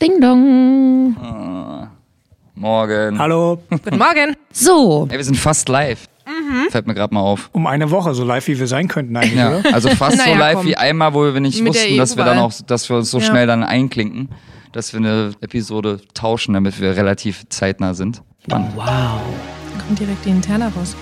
Ding dong. Morgen. Hallo. Guten Morgen. So, Ey, wir sind fast live. Fällt mir gerade mal auf. Um eine Woche, so live wie wir sein könnten eigentlich, Ja, oder? also fast so Naja, live komm. wie einmal, wo wir nicht Mit wussten, dass wir dann auch, dass wir uns so Ja. schnell dann einklinken, dass wir eine Episode tauschen, damit wir relativ zeitnah sind. Spannend. Kommt direkt die Interna raus.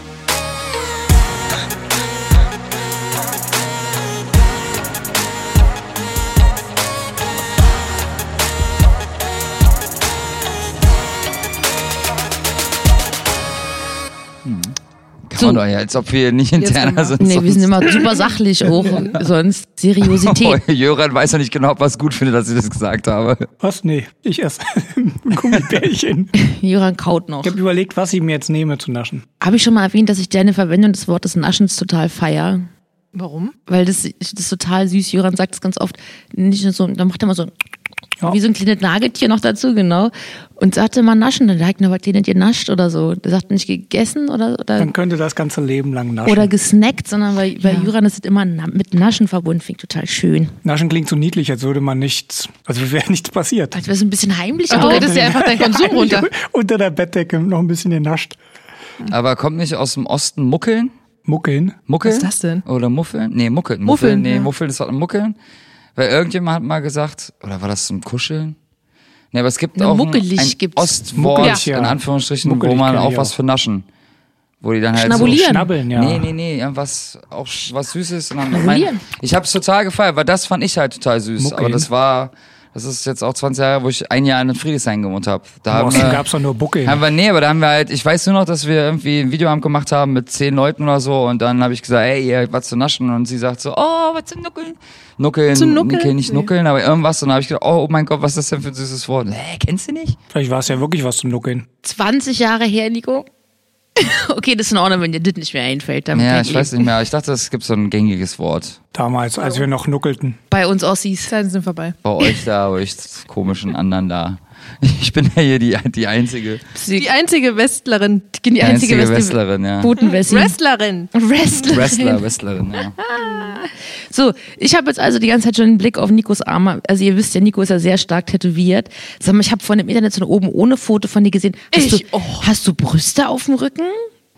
Man doch ja, als ob wir nicht interner sind. nee, wir sind sonst- immer super sachlich auch. Sonst Seriosität. Oh, Jöran weiß ja nicht genau, ob er es gut findet, dass ich das gesagt habe. Was? Nee, ich esse ein Gummibärchen. Jöran kaut noch. Ich habe überlegt, was ich mir jetzt nehme zu naschen. Habe ich schon mal erwähnt, dass ich deine Verwendung des Wortes Naschens total feier? Warum? Weil das, das ist total süß. Jöran sagt das ganz oft. Nicht nur so, dann macht er mal so Ja. wie so ein kleines Nagetier noch dazu, genau. Und sagte mal naschen, dann sagt er, was kleines genascht oder so. Der sagt nicht gegessen oder, oder, Dann könnte das ganze Leben lang naschen. oder gesnackt, sondern bei, bei Jöran ist es immer na- mit Naschen verbunden. Finde ich total schön. Naschen klingt so niedlich, als würde man nichts, also wäre nichts passiert. Als wäre es ein bisschen heimlich. Du auch. redest ja einfach deinen Konsum runter. Unter der Bettdecke noch ein bisschen genascht. Aber kommt nicht aus dem Osten Muckeln? Muckeln. Muckeln? Was ist das denn? Oder Muffeln? Nee, Muckeln. Muffeln, Nee, ja. Muffeln ist auch Muckeln. Weil irgendjemand hat mal gesagt, oder war das zum Kuscheln? Nee, aber es gibt Na, auch muckelig ein, ein gibt's. Ostwort, ja. in Anführungsstrichen, Muckelig wo man auch ich was auch. für naschen. Wo die dann halt Schnabulieren. Schnabbeln, ja. so... Nee, nee, nee, irgendwas, auch was Süßes. Und dann mein, ich hab's total gefeiert, weil das fand ich halt total süß. Muckeln. Aber das war... Das ist jetzt auch 20 Jahre, wo ich ein Jahr in Friedrichshain gewohnt habe. Da haben wir, gab es doch nur Buckeln. haben wir, nee, aber da haben wir halt, ich weiß nur noch, dass wir irgendwie ein Videoabend gemacht haben mit zehn Leuten oder so und dann habe ich gesagt, ey, ihr habt was zu naschen und sie sagt so, oh, was zum Nuckeln? Nuckeln, Zum Nuckeln? okay, nicht Nee. nuckeln, aber irgendwas und dann habe ich gedacht, oh, oh mein Gott, was ist das denn für ein süßes Wort? Hä, kennst du nicht? Vielleicht war es ja wirklich was zum Nuckeln. 20 Jahre her, Nico. okay, das ist in Ordnung, wenn dir das nicht mehr einfällt. Damit Ja, ich weiß nicht mehr, ich dachte, es gibt so ein gängiges Wort. Damals, als wir noch nuckelten. Bei uns Ossis. Zeiten sind vorbei. Bei euch da, aber ich komischen anderen da. Ich bin ja hier die, die einzige, Die einzige Westlerin. die, die einzige, einzige West Wrestlerin, ja. Botenwessi. Wrestlerin. Wrestler. Wrestler, Wrestlerin, ja. So, ich habe jetzt also die ganze Zeit schon einen Blick auf Nikos Arme. Also ihr wisst ja, Nico ist ja sehr stark tätowiert. Sag mal, ich habe von dem Internet so oben ohne Foto von dir gesehen. Hast, Ich? du, hast du Brüste auf dem Rücken?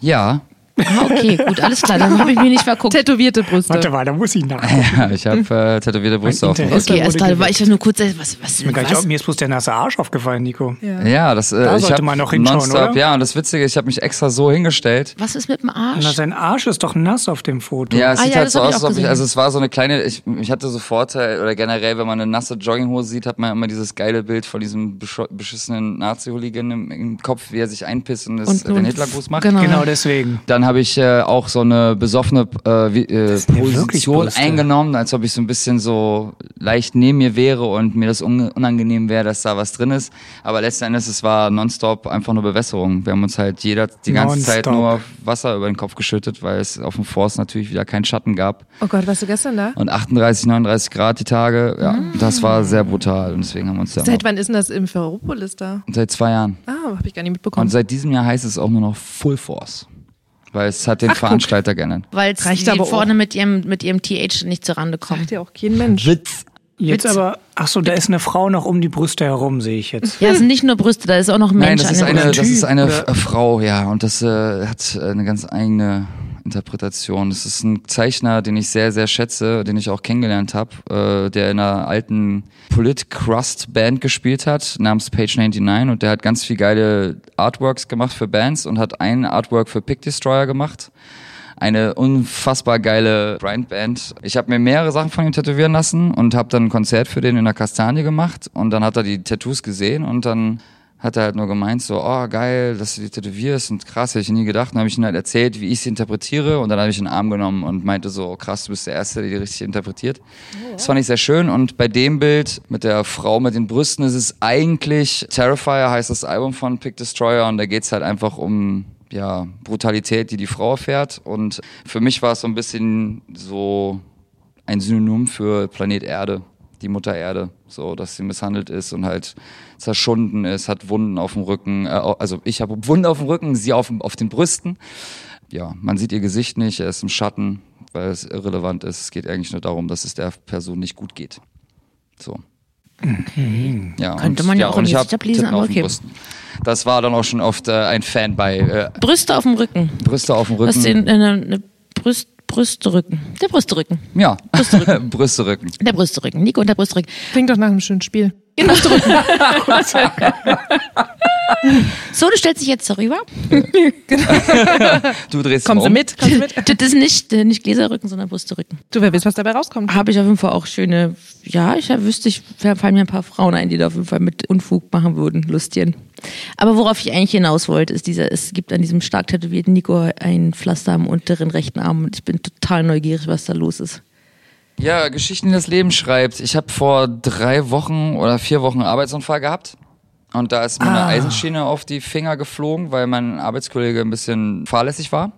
Ja, Ah, okay, gut, alles klar. Dann habe ich mich nicht verguckt. Tätowierte Brüste. Warte mal, da muss ich nach. ja ich habe äh, tätowierte Brüste auf. Okay, erst da war ich nur kurz, äh, was, was, Mir, was? auf, mir ist bloß der nasse Arsch aufgefallen, Nico. Ja. Ja, das äh, Da ich sollte man noch hinschauen, nonstop, oder? Ja, und das Witzige, ich habe mich extra so hingestellt. was ist mit dem Arsch? Na, sein Arsch ist doch nass auf dem Foto. Ja, es Ah sieht ja, halt so aus, auch als ob ich, also es war so eine kleine, ich, ich hatte so Vorteil, oder generell, wenn man eine nasse Jogginghose sieht, hat man immer dieses geile Bild von diesem beschissenen Nazi-Hooligan im, im Kopf, wie er sich einpisst und, das, Und- den Hitlergruß macht. genau. Genau deswegen. Dann habe ich äh, auch so eine besoffene äh, wie, äh, Position eingenommen, als ob ich so ein bisschen so leicht neben mir wäre und mir das un unangenehm wäre, dass da was drin ist. Aber letzten Endes, es war nonstop einfach nur Bewässerung. Wir haben uns halt jeder die ganze Zeit Nonstop. nur Wasser über den Kopf geschüttet, weil es auf dem Forst natürlich wieder keinen Schatten gab. Oh Gott, warst du gestern da? Und 38, 39 Grad die Tage, ja, das war sehr brutal und deswegen haben wir uns da Seit wann ist denn das im Ferropolis da? seit zwei Jahren. Ah, habe ich gar nicht Und mitbekommen. seit diesem Jahr heißt es auch nur noch Full Force. Weil es hat den Veranstalter geändert. Weil Reicht sie aber vorne mit ihrem, mit ihrem TH nicht zurande kommen. Sagt ja auch kein Mensch. Witz. Jetzt aber, ach so, da ist eine Frau noch um die Brüste herum, sehe ich jetzt. Ja, es sind nicht nur Brüste, da ist auch noch ein Nein, Mensch das an ist eine, das ist eine Frau, ja, und das äh, hat äh, eine ganz eigene Interpretation. Das ist ein Zeichner, den ich sehr, sehr schätze, den ich auch kennengelernt habe, äh, der in einer alten Polit-Crust-Band gespielt hat, namens Page 99 und der hat ganz viel geile Artworks gemacht für Bands und hat ein Artwork für Pick Destroyer gemacht. Eine unfassbar geile Band. Ich habe mir mehrere Sachen von ihm tätowieren lassen und habe dann ein Konzert für den in der Kastanie gemacht und dann hat er die Tattoos gesehen und dann hat er halt nur gemeint so, oh geil, dass du die tätowierst und krass, hätte ich nie gedacht. Dann habe ich ihm halt erzählt, wie ich sie interpretiere und dann habe ich ihn in den Arm genommen und meinte so, krass, du bist der Erste, der die richtig interpretiert. Das fand ich sehr schön und bei dem Bild mit der Frau mit den Brüsten ist es eigentlich, Terrifier heißt das Album von Pick Destroyer und da geht's halt einfach um ja, Brutalität, die die Frau erfährt und für mich war es so ein bisschen so ein Synonym für Planet Erde, die Mutter Erde, so dass sie misshandelt ist und halt zerschunden ist, hat Wunden auf dem Rücken, äh, also ich habe Wunden auf dem Rücken, sie auf, auf den Brüsten. Ja, man sieht ihr Gesicht nicht, er ist im Schatten, weil es irrelevant ist. Es geht eigentlich nur darum, dass es der Person nicht gut geht. So. Ja, Könnte und, man ja auch im hab Newsletter lesen, aber okay. Das war dann auch schon oft äh, ein Fan bei äh, Brüste auf dem Rücken. Brüste auf dem Du hast den, Rücken. äh, eine Brüst, Brüsterücken. Der Brüsterücken. Ja, Brüsterücken. Der Brüsterücken. Nico und der Brüsterücken. Klingt doch nach einem schönen Spiel. So, du stellst dich jetzt darüber. Du drehst Sie um. mit? Kommen Sie mit? Das ist nicht, äh, nicht Gläserrücken, sondern Brüsterücken. Du, wer weiß, was dabei rauskommt. Habe ich auf jeden Fall auch schöne, ja, ich wüsste, ich fallen mir ein paar Frauen ein, die da auf jeden Fall mit Unfug machen würden, Lustchen. Aber worauf ich eigentlich hinaus wollte, ist dieser, es gibt an diesem stark tätowierten Nico ein Pflaster am unteren rechten Arm und ich bin total neugierig, was da los ist. Ja, Geschichten, die das Leben schreibt. Ich habe vor drei Wochen oder vier Wochen einen Arbeitsunfall gehabt. Und da ist mir eine Eisenschiene auf die Finger geflogen, weil mein Arbeitskollege ein bisschen fahrlässig war.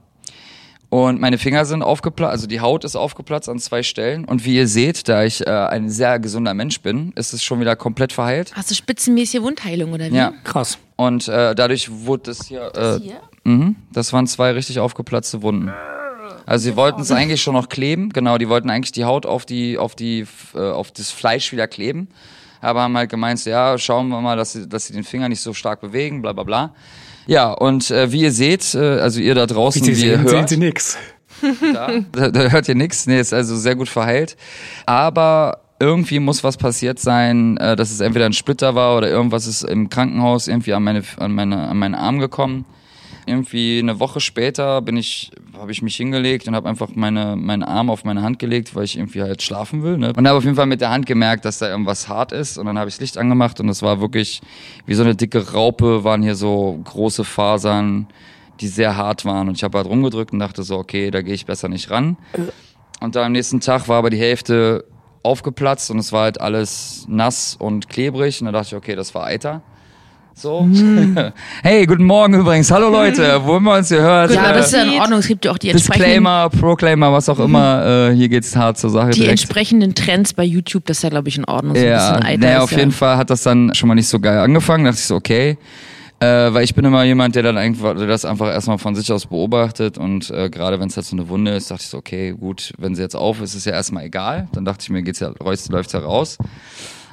Und meine Finger sind aufgeplatzt, also die Haut ist aufgeplatzt an zwei Stellen. Und wie ihr seht, da ich äh, ein sehr gesunder Mensch bin, ist es schon wieder komplett verheilt. Hast du spitzenmäßige Wundheilung oder wie? Ja. Krass. Und äh, dadurch wurde das hier. Äh, Hier? Mhm, das waren zwei richtig aufgeplatzte Wunden. Also sie wollten es eigentlich schon noch kleben, genau, die wollten eigentlich die Haut auf die, auf die, äh, auf das Fleisch wieder kleben. Aber haben halt gemeint, ja, schauen wir mal, dass sie, dass sie den Finger nicht so stark bewegen, bla bla bla. Ja, und äh, wie ihr seht, äh, also ihr da draußen, Wie Sie wie ihr sehen, sehen hört, Sie nix. da, da, da hört ihr nichts. Nee, ist also sehr gut verheilt. Aber irgendwie muss was passiert sein, äh, dass es entweder ein Splitter war oder irgendwas ist im Krankenhaus irgendwie an meine an meine an meinen Arm gekommen. Irgendwie eine Woche später bin ich habe ich mich hingelegt und habe einfach meine meinen Arm auf meine Hand gelegt, weil ich irgendwie halt schlafen will, ne? Und habe auf jeden Fall mit der Hand gemerkt, dass da irgendwas hart ist und dann habe ich das Licht angemacht und es war wirklich wie so eine dicke Raupe, waren hier so große Fasern, die sehr hart waren und ich habe halt rumgedrückt und dachte so, okay, da gehe ich besser nicht ran. Und dann am nächsten Tag war aber die Hälfte aufgeplatzt und es war halt alles nass und klebrig. Und da dachte ich, okay, das war Eiter. So. hey, guten Morgen übrigens. Hallo Leute, wo immer uns hier hört. Ja, äh, das ist ja in Ordnung. Es gibt ja auch die entsprechenden, Disclaimer, Proclaimer, was auch immer. Äh, hier geht's hart zur Sache. die direkt. entsprechenden Trends bei YouTube. Das ist ja, glaube ich, in Ordnung. So Ja, naja, auf ja, jeden Fall hat das dann schon mal nicht so geil angefangen. Da dachte ich so, okay. Äh, weil ich bin immer jemand, der dann einfach, der das einfach erstmal von sich aus beobachtet und äh, gerade wenn es halt so eine Wunde ist, dachte ich so, okay, gut, wenn sie jetzt auf ist, ist ja erstmal egal. Dann dachte ich mir, geht's ja, läuft's ja raus.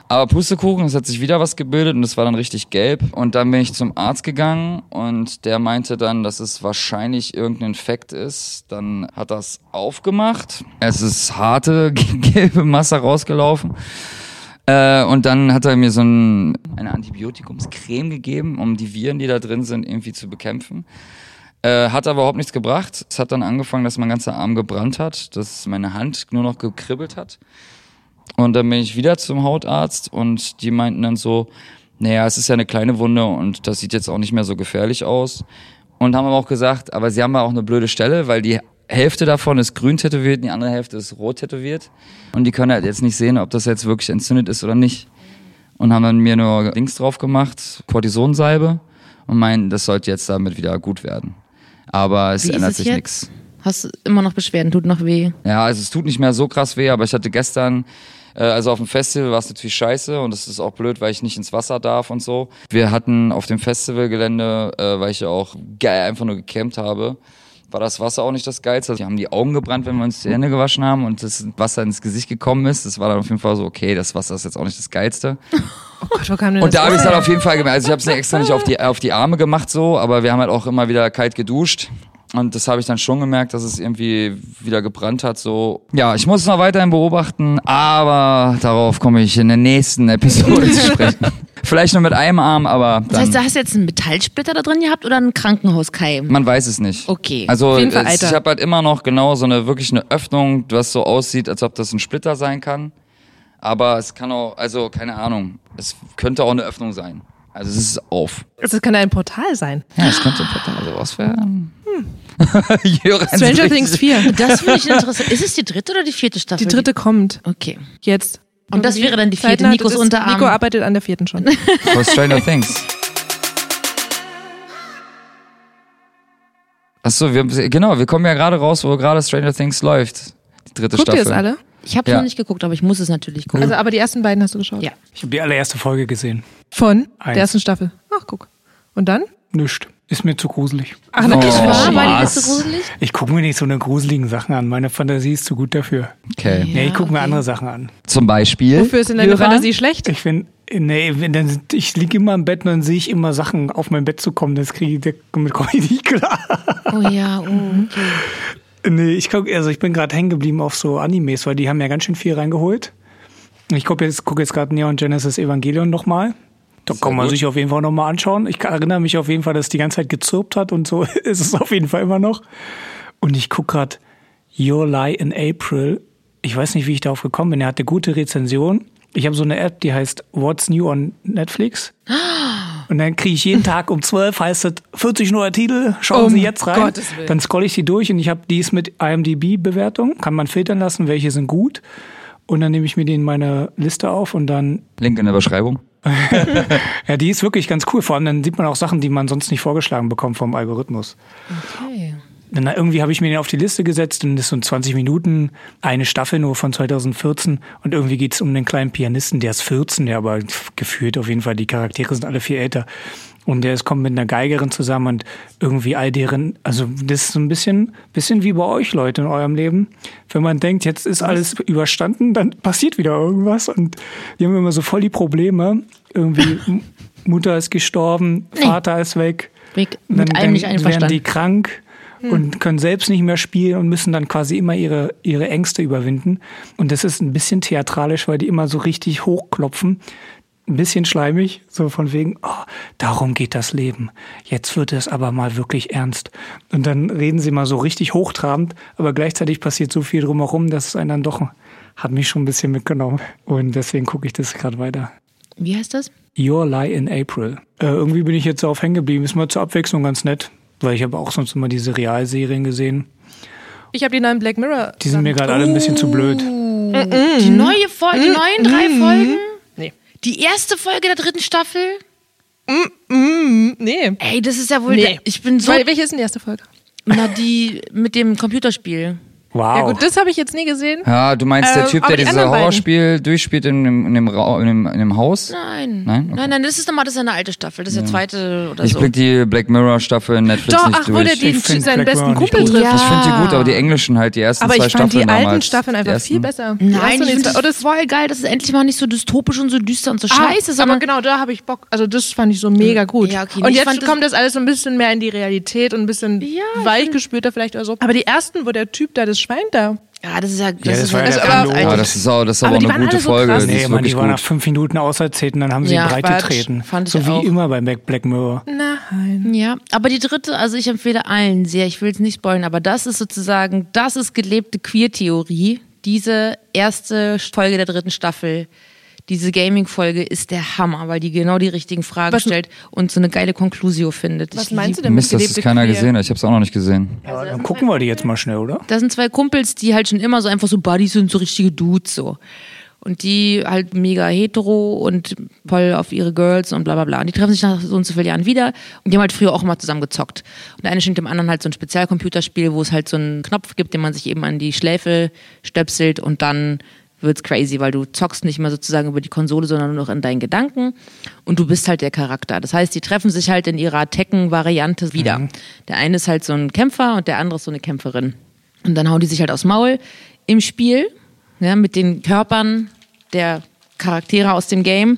Aber Pustekuchen, es hat sich wieder was gebildet und es war dann richtig gelb. Und dann bin ich zum Arzt gegangen und der meinte dann, dass es wahrscheinlich irgendein Infekt ist. Dann hat das aufgemacht. Es ist harte gelbe Masse rausgelaufen. Äh, und dann hat er mir so ein, eine Antibiotikumscreme gegeben, um die Viren, die da drin sind, irgendwie zu bekämpfen. Äh, hat aber überhaupt nichts gebracht. Es hat dann angefangen, dass mein ganzer Arm gebrannt hat, dass meine Hand nur noch gekribbelt hat. Und dann bin ich wieder zum Hautarzt und die meinten dann so, naja, es ist ja eine kleine Wunde und das sieht jetzt auch nicht mehr so gefährlich aus. Und haben aber auch gesagt, aber sie haben ja auch eine blöde Stelle, weil die Hälfte davon ist grün tätowiert und die andere Hälfte ist rot tätowiert. Und die können halt jetzt nicht sehen, ob das jetzt wirklich entzündet ist oder nicht. Und haben dann mir nur Dings drauf gemacht, Cortisonsalbe und meinen, das sollte jetzt damit wieder gut werden. Aber es Wie ändert es sich nichts. Hast du immer noch Beschwerden? Tut noch weh? Ja, also es tut nicht mehr so krass weh, aber ich hatte gestern, äh, also auf dem Festival war es natürlich scheiße und es ist auch blöd, weil ich nicht ins Wasser darf und so. Wir hatten auf dem Festivalgelände, äh, weil ich ja auch geil einfach nur gecampt habe, war das Wasser auch nicht das Geilste. Wir haben die Augen gebrannt, wenn wir uns die Hände gewaschen haben und das Wasser ins Gesicht gekommen ist. Das war dann auf jeden Fall so, okay, das Wasser ist jetzt auch nicht das Geilste. Oh Gott, wo kam denn Und da habe ich es dann auf jeden Fall gemerkt. Also ich habe es extra nicht auf die, auf die Arme gemacht so, aber wir haben halt auch immer wieder kalt geduscht. Und das habe ich dann schon gemerkt, dass es irgendwie wieder gebrannt hat. So, ja, ich muss es noch weiterhin beobachten, aber darauf komme ich in der nächsten Episode zu sprechen. Vielleicht nur mit einem Arm, aber Das heißt, dann, da hast du jetzt einen Metallsplitter da drin gehabt oder einen Krankenhauskeim? man weiß es nicht. Okay. Also es, ich habe halt immer noch genau so eine wirklich eine Öffnung, was so aussieht, als ob das ein Splitter sein kann. Aber es kann auch, also keine Ahnung, es könnte auch eine Öffnung sein. Also es ist auf. Das kann ein Portal sein. Ja, es könnte ein Portal sowas werden. Jöran ist Stranger Things 4. Das finde ich interessant. Ist es die dritte oder die vierte Staffel? Die dritte kommt Okay. jetzt. Und das wäre dann die vierte, Zeitnah, Nikos Unterarm. Nico arbeitet an der vierten schon. For Stranger Things. Achso, wir, genau, wir kommen ja gerade raus, wo gerade Stranger Things läuft. Die dritte Guckt ihr Staffel. es alle? Ich habe Ja. noch nicht geguckt, aber ich muss es natürlich gucken. Also, aber die ersten beiden hast du geschaut? ja. Ich habe die allererste Folge gesehen. Von Eins. der ersten Staffel. Ach, guck. Und dann? Nischt. Ist mir zu gruselig. Ach, na, Oh, ich War, war die was? nicht so gruselig? Ich gucke mir nicht so eine gruseligen Sachen an. Meine Fantasie ist zu gut dafür. Okay. nee, ich gucke mir okay. andere Sachen an. Zum Beispiel. Wofür ist denn deine Hörer? Fantasie schlecht? Ich finde, nee, wenn dann, ich liege immer im Bett und dann sehe ich immer Sachen auf mein Bett zu kommen. Das kriege ich, damit komme ich nicht klar. Oh ja, oh, okay. Nee, ich guck, also ich bin gerade hängen geblieben auf so Animes, weil die haben ja ganz schön viel reingeholt. Ich gucke jetzt, guck jetzt gerade Neon Genesis Evangelion nochmal. Da kann man gut. sich auf jeden Fall nochmal anschauen. Ich erinnere mich auf jeden Fall, dass es die ganze Zeit gezirpt hat und so ist es auf jeden Fall immer noch. Und ich gucke gerade Your Lie in April. Ich weiß nicht, wie ich darauf gekommen bin. Er hatte gute Rezension. Ich habe so eine App, die heißt What's New on Netflix. Und dann kriege ich jeden Tag um 12, heißt es 40 neue Titel, schauen Um Sie jetzt rein. Dann scroll ich die durch und ich habe dies mit IMDb-Bewertung. Kann man filtern lassen, welche sind gut. Und dann nehme ich mir die in meine Liste auf und dann, Link in der Beschreibung. ja, die ist wirklich ganz cool. Vor allem dann sieht man auch Sachen, die man sonst nicht vorgeschlagen bekommt vom Algorithmus. okay. Dann irgendwie habe ich mir den auf die Liste gesetzt und das ist so 20 Minuten, eine Staffel nur von 2014 und irgendwie geht es um den kleinen Pianisten, der ist 14, der aber gefühlt auf jeden Fall, die Charaktere sind alle viel älter. Und der ist, kommt mit einer Geigerin zusammen und irgendwie all deren, also das ist so ein bisschen, bisschen wie bei euch Leute in eurem Leben. Wenn man denkt, jetzt ist alles überstanden, dann passiert wieder irgendwas und die haben immer so voll die Probleme. Irgendwie Mutter ist gestorben, Vater ist weg. Weg, mit allem nicht werden die einverstanden. Krank und können selbst nicht mehr spielen und müssen dann quasi immer ihre, ihre Ängste überwinden. Und das ist ein bisschen theatralisch, weil die immer so richtig hochklopfen. Ein bisschen schleimig, so von wegen, oh, darum geht das Leben. Jetzt wird es aber mal wirklich ernst. Und dann reden sie mal so richtig hochtrabend, aber gleichzeitig passiert so viel drumherum, dass es einen dann doch, hat mich schon ein bisschen mitgenommen. Und deswegen gucke ich das gerade weiter. Wie heißt das? Your Lie in April. Äh, irgendwie bin ich jetzt darauf hängen geblieben. Ist mal zur Abwechslung ganz nett, weil ich habe auch sonst immer diese Realserien gesehen. Ich habe die neuen Black Mirror. Die sind mir gerade alle ein bisschen zu blöd. Die neue Folge, die neuen drei Folgen? Nee. Die erste Folge der dritten Staffel? Nee. Ey, das ist ja wohl. Nee. Der, ich bin so. Weil, welche ist denn die erste Folge? Na, die mit dem Computerspiel. Wow. Ja gut, das habe ich jetzt nie gesehen. Ja, du meinst der Ähm, Typ, aber der die dieses beiden? Horrorspiel durchspielt in dem, in dem, Ra in dem, in dem Haus? Nein. Nein? Okay. Nein, nein, das ist nochmal, das ist eine alte Staffel. Das ist der zweite oder Ich so. blick die Black Mirror Staffel in Netflix Doch, nicht ach, wo durch. der die, Ich find seinen Black besten Kumpel gut. trifft. Ja. ich finde die gut, aber die englischen halt, die ersten Aber zwei ich fand Staffeln die alten damals. Staffeln Die einfach viel besser. Die Nein, ich die zweite- das oh, das voll geil, dass es endlich mal nicht so dystopisch und so düster und so Ah, scheiße, aber sondern genau, da habe ich Bock. Also das fand ich so mega gut. Ja, okay, und ich jetzt kommt das alles so ein bisschen mehr in die Realität und ein bisschen Ja, ich weichgespülter vielleicht oder so. Aber die ersten, wo der Typ da, das Schwein da. ja, das ist ja, das das ist war ja ja ganz Kanone. Ja, das ist auch, das ist Aber aber, die eine gute so Folge. krass. Die Nee, wirklich die waren nach gut. fünf Minuten auserzählt und dann haben sie Ja, breit Quatsch. getreten. Fand ich so wie auch. immer bei Black Black Mirror. Nein. Ja, aber die dritte, also ich empfehle allen sehr, ich will es nicht spoilern, aber das ist sozusagen, das ist gelebte Queer-Theorie. Diese erste Folge der dritten Staffel, diese Gaming-Folge ist der Hammer, weil die genau die richtigen Fragen Was- stellt und so eine geile Conclusio findet. Was Ich meinst du denn mit Mist, dass das keiner Queer? gesehen hat. Ich habe es auch noch nicht gesehen. Ja, dann gucken wir die jetzt mal schnell, oder? Das sind zwei Kumpels, die halt schon immer so einfach so Buddies sind, so richtige Dudes so. Und die halt mega hetero und voll auf ihre Girls und bla bla bla. Und die treffen sich nach so und so vielen Jahren wieder und die haben halt früher auch immer zusammen gezockt. Und der eine schenkt dem anderen halt so ein Spezialcomputerspiel, wo es halt so einen Knopf gibt, den man sich eben an die Schläfe stöpselt und dann wird's crazy, weil du zockst nicht mehr sozusagen über die Konsole, sondern nur noch in deinen Gedanken und du bist halt der Charakter. Das heißt, die treffen sich halt in ihrer Tekken-Variante wieder. Der eine ist halt so ein Kämpfer und der andere ist so eine Kämpferin. Und dann hauen die sich halt aufs Maul im Spiel, ja, mit den Körpern der Charaktere aus dem Game,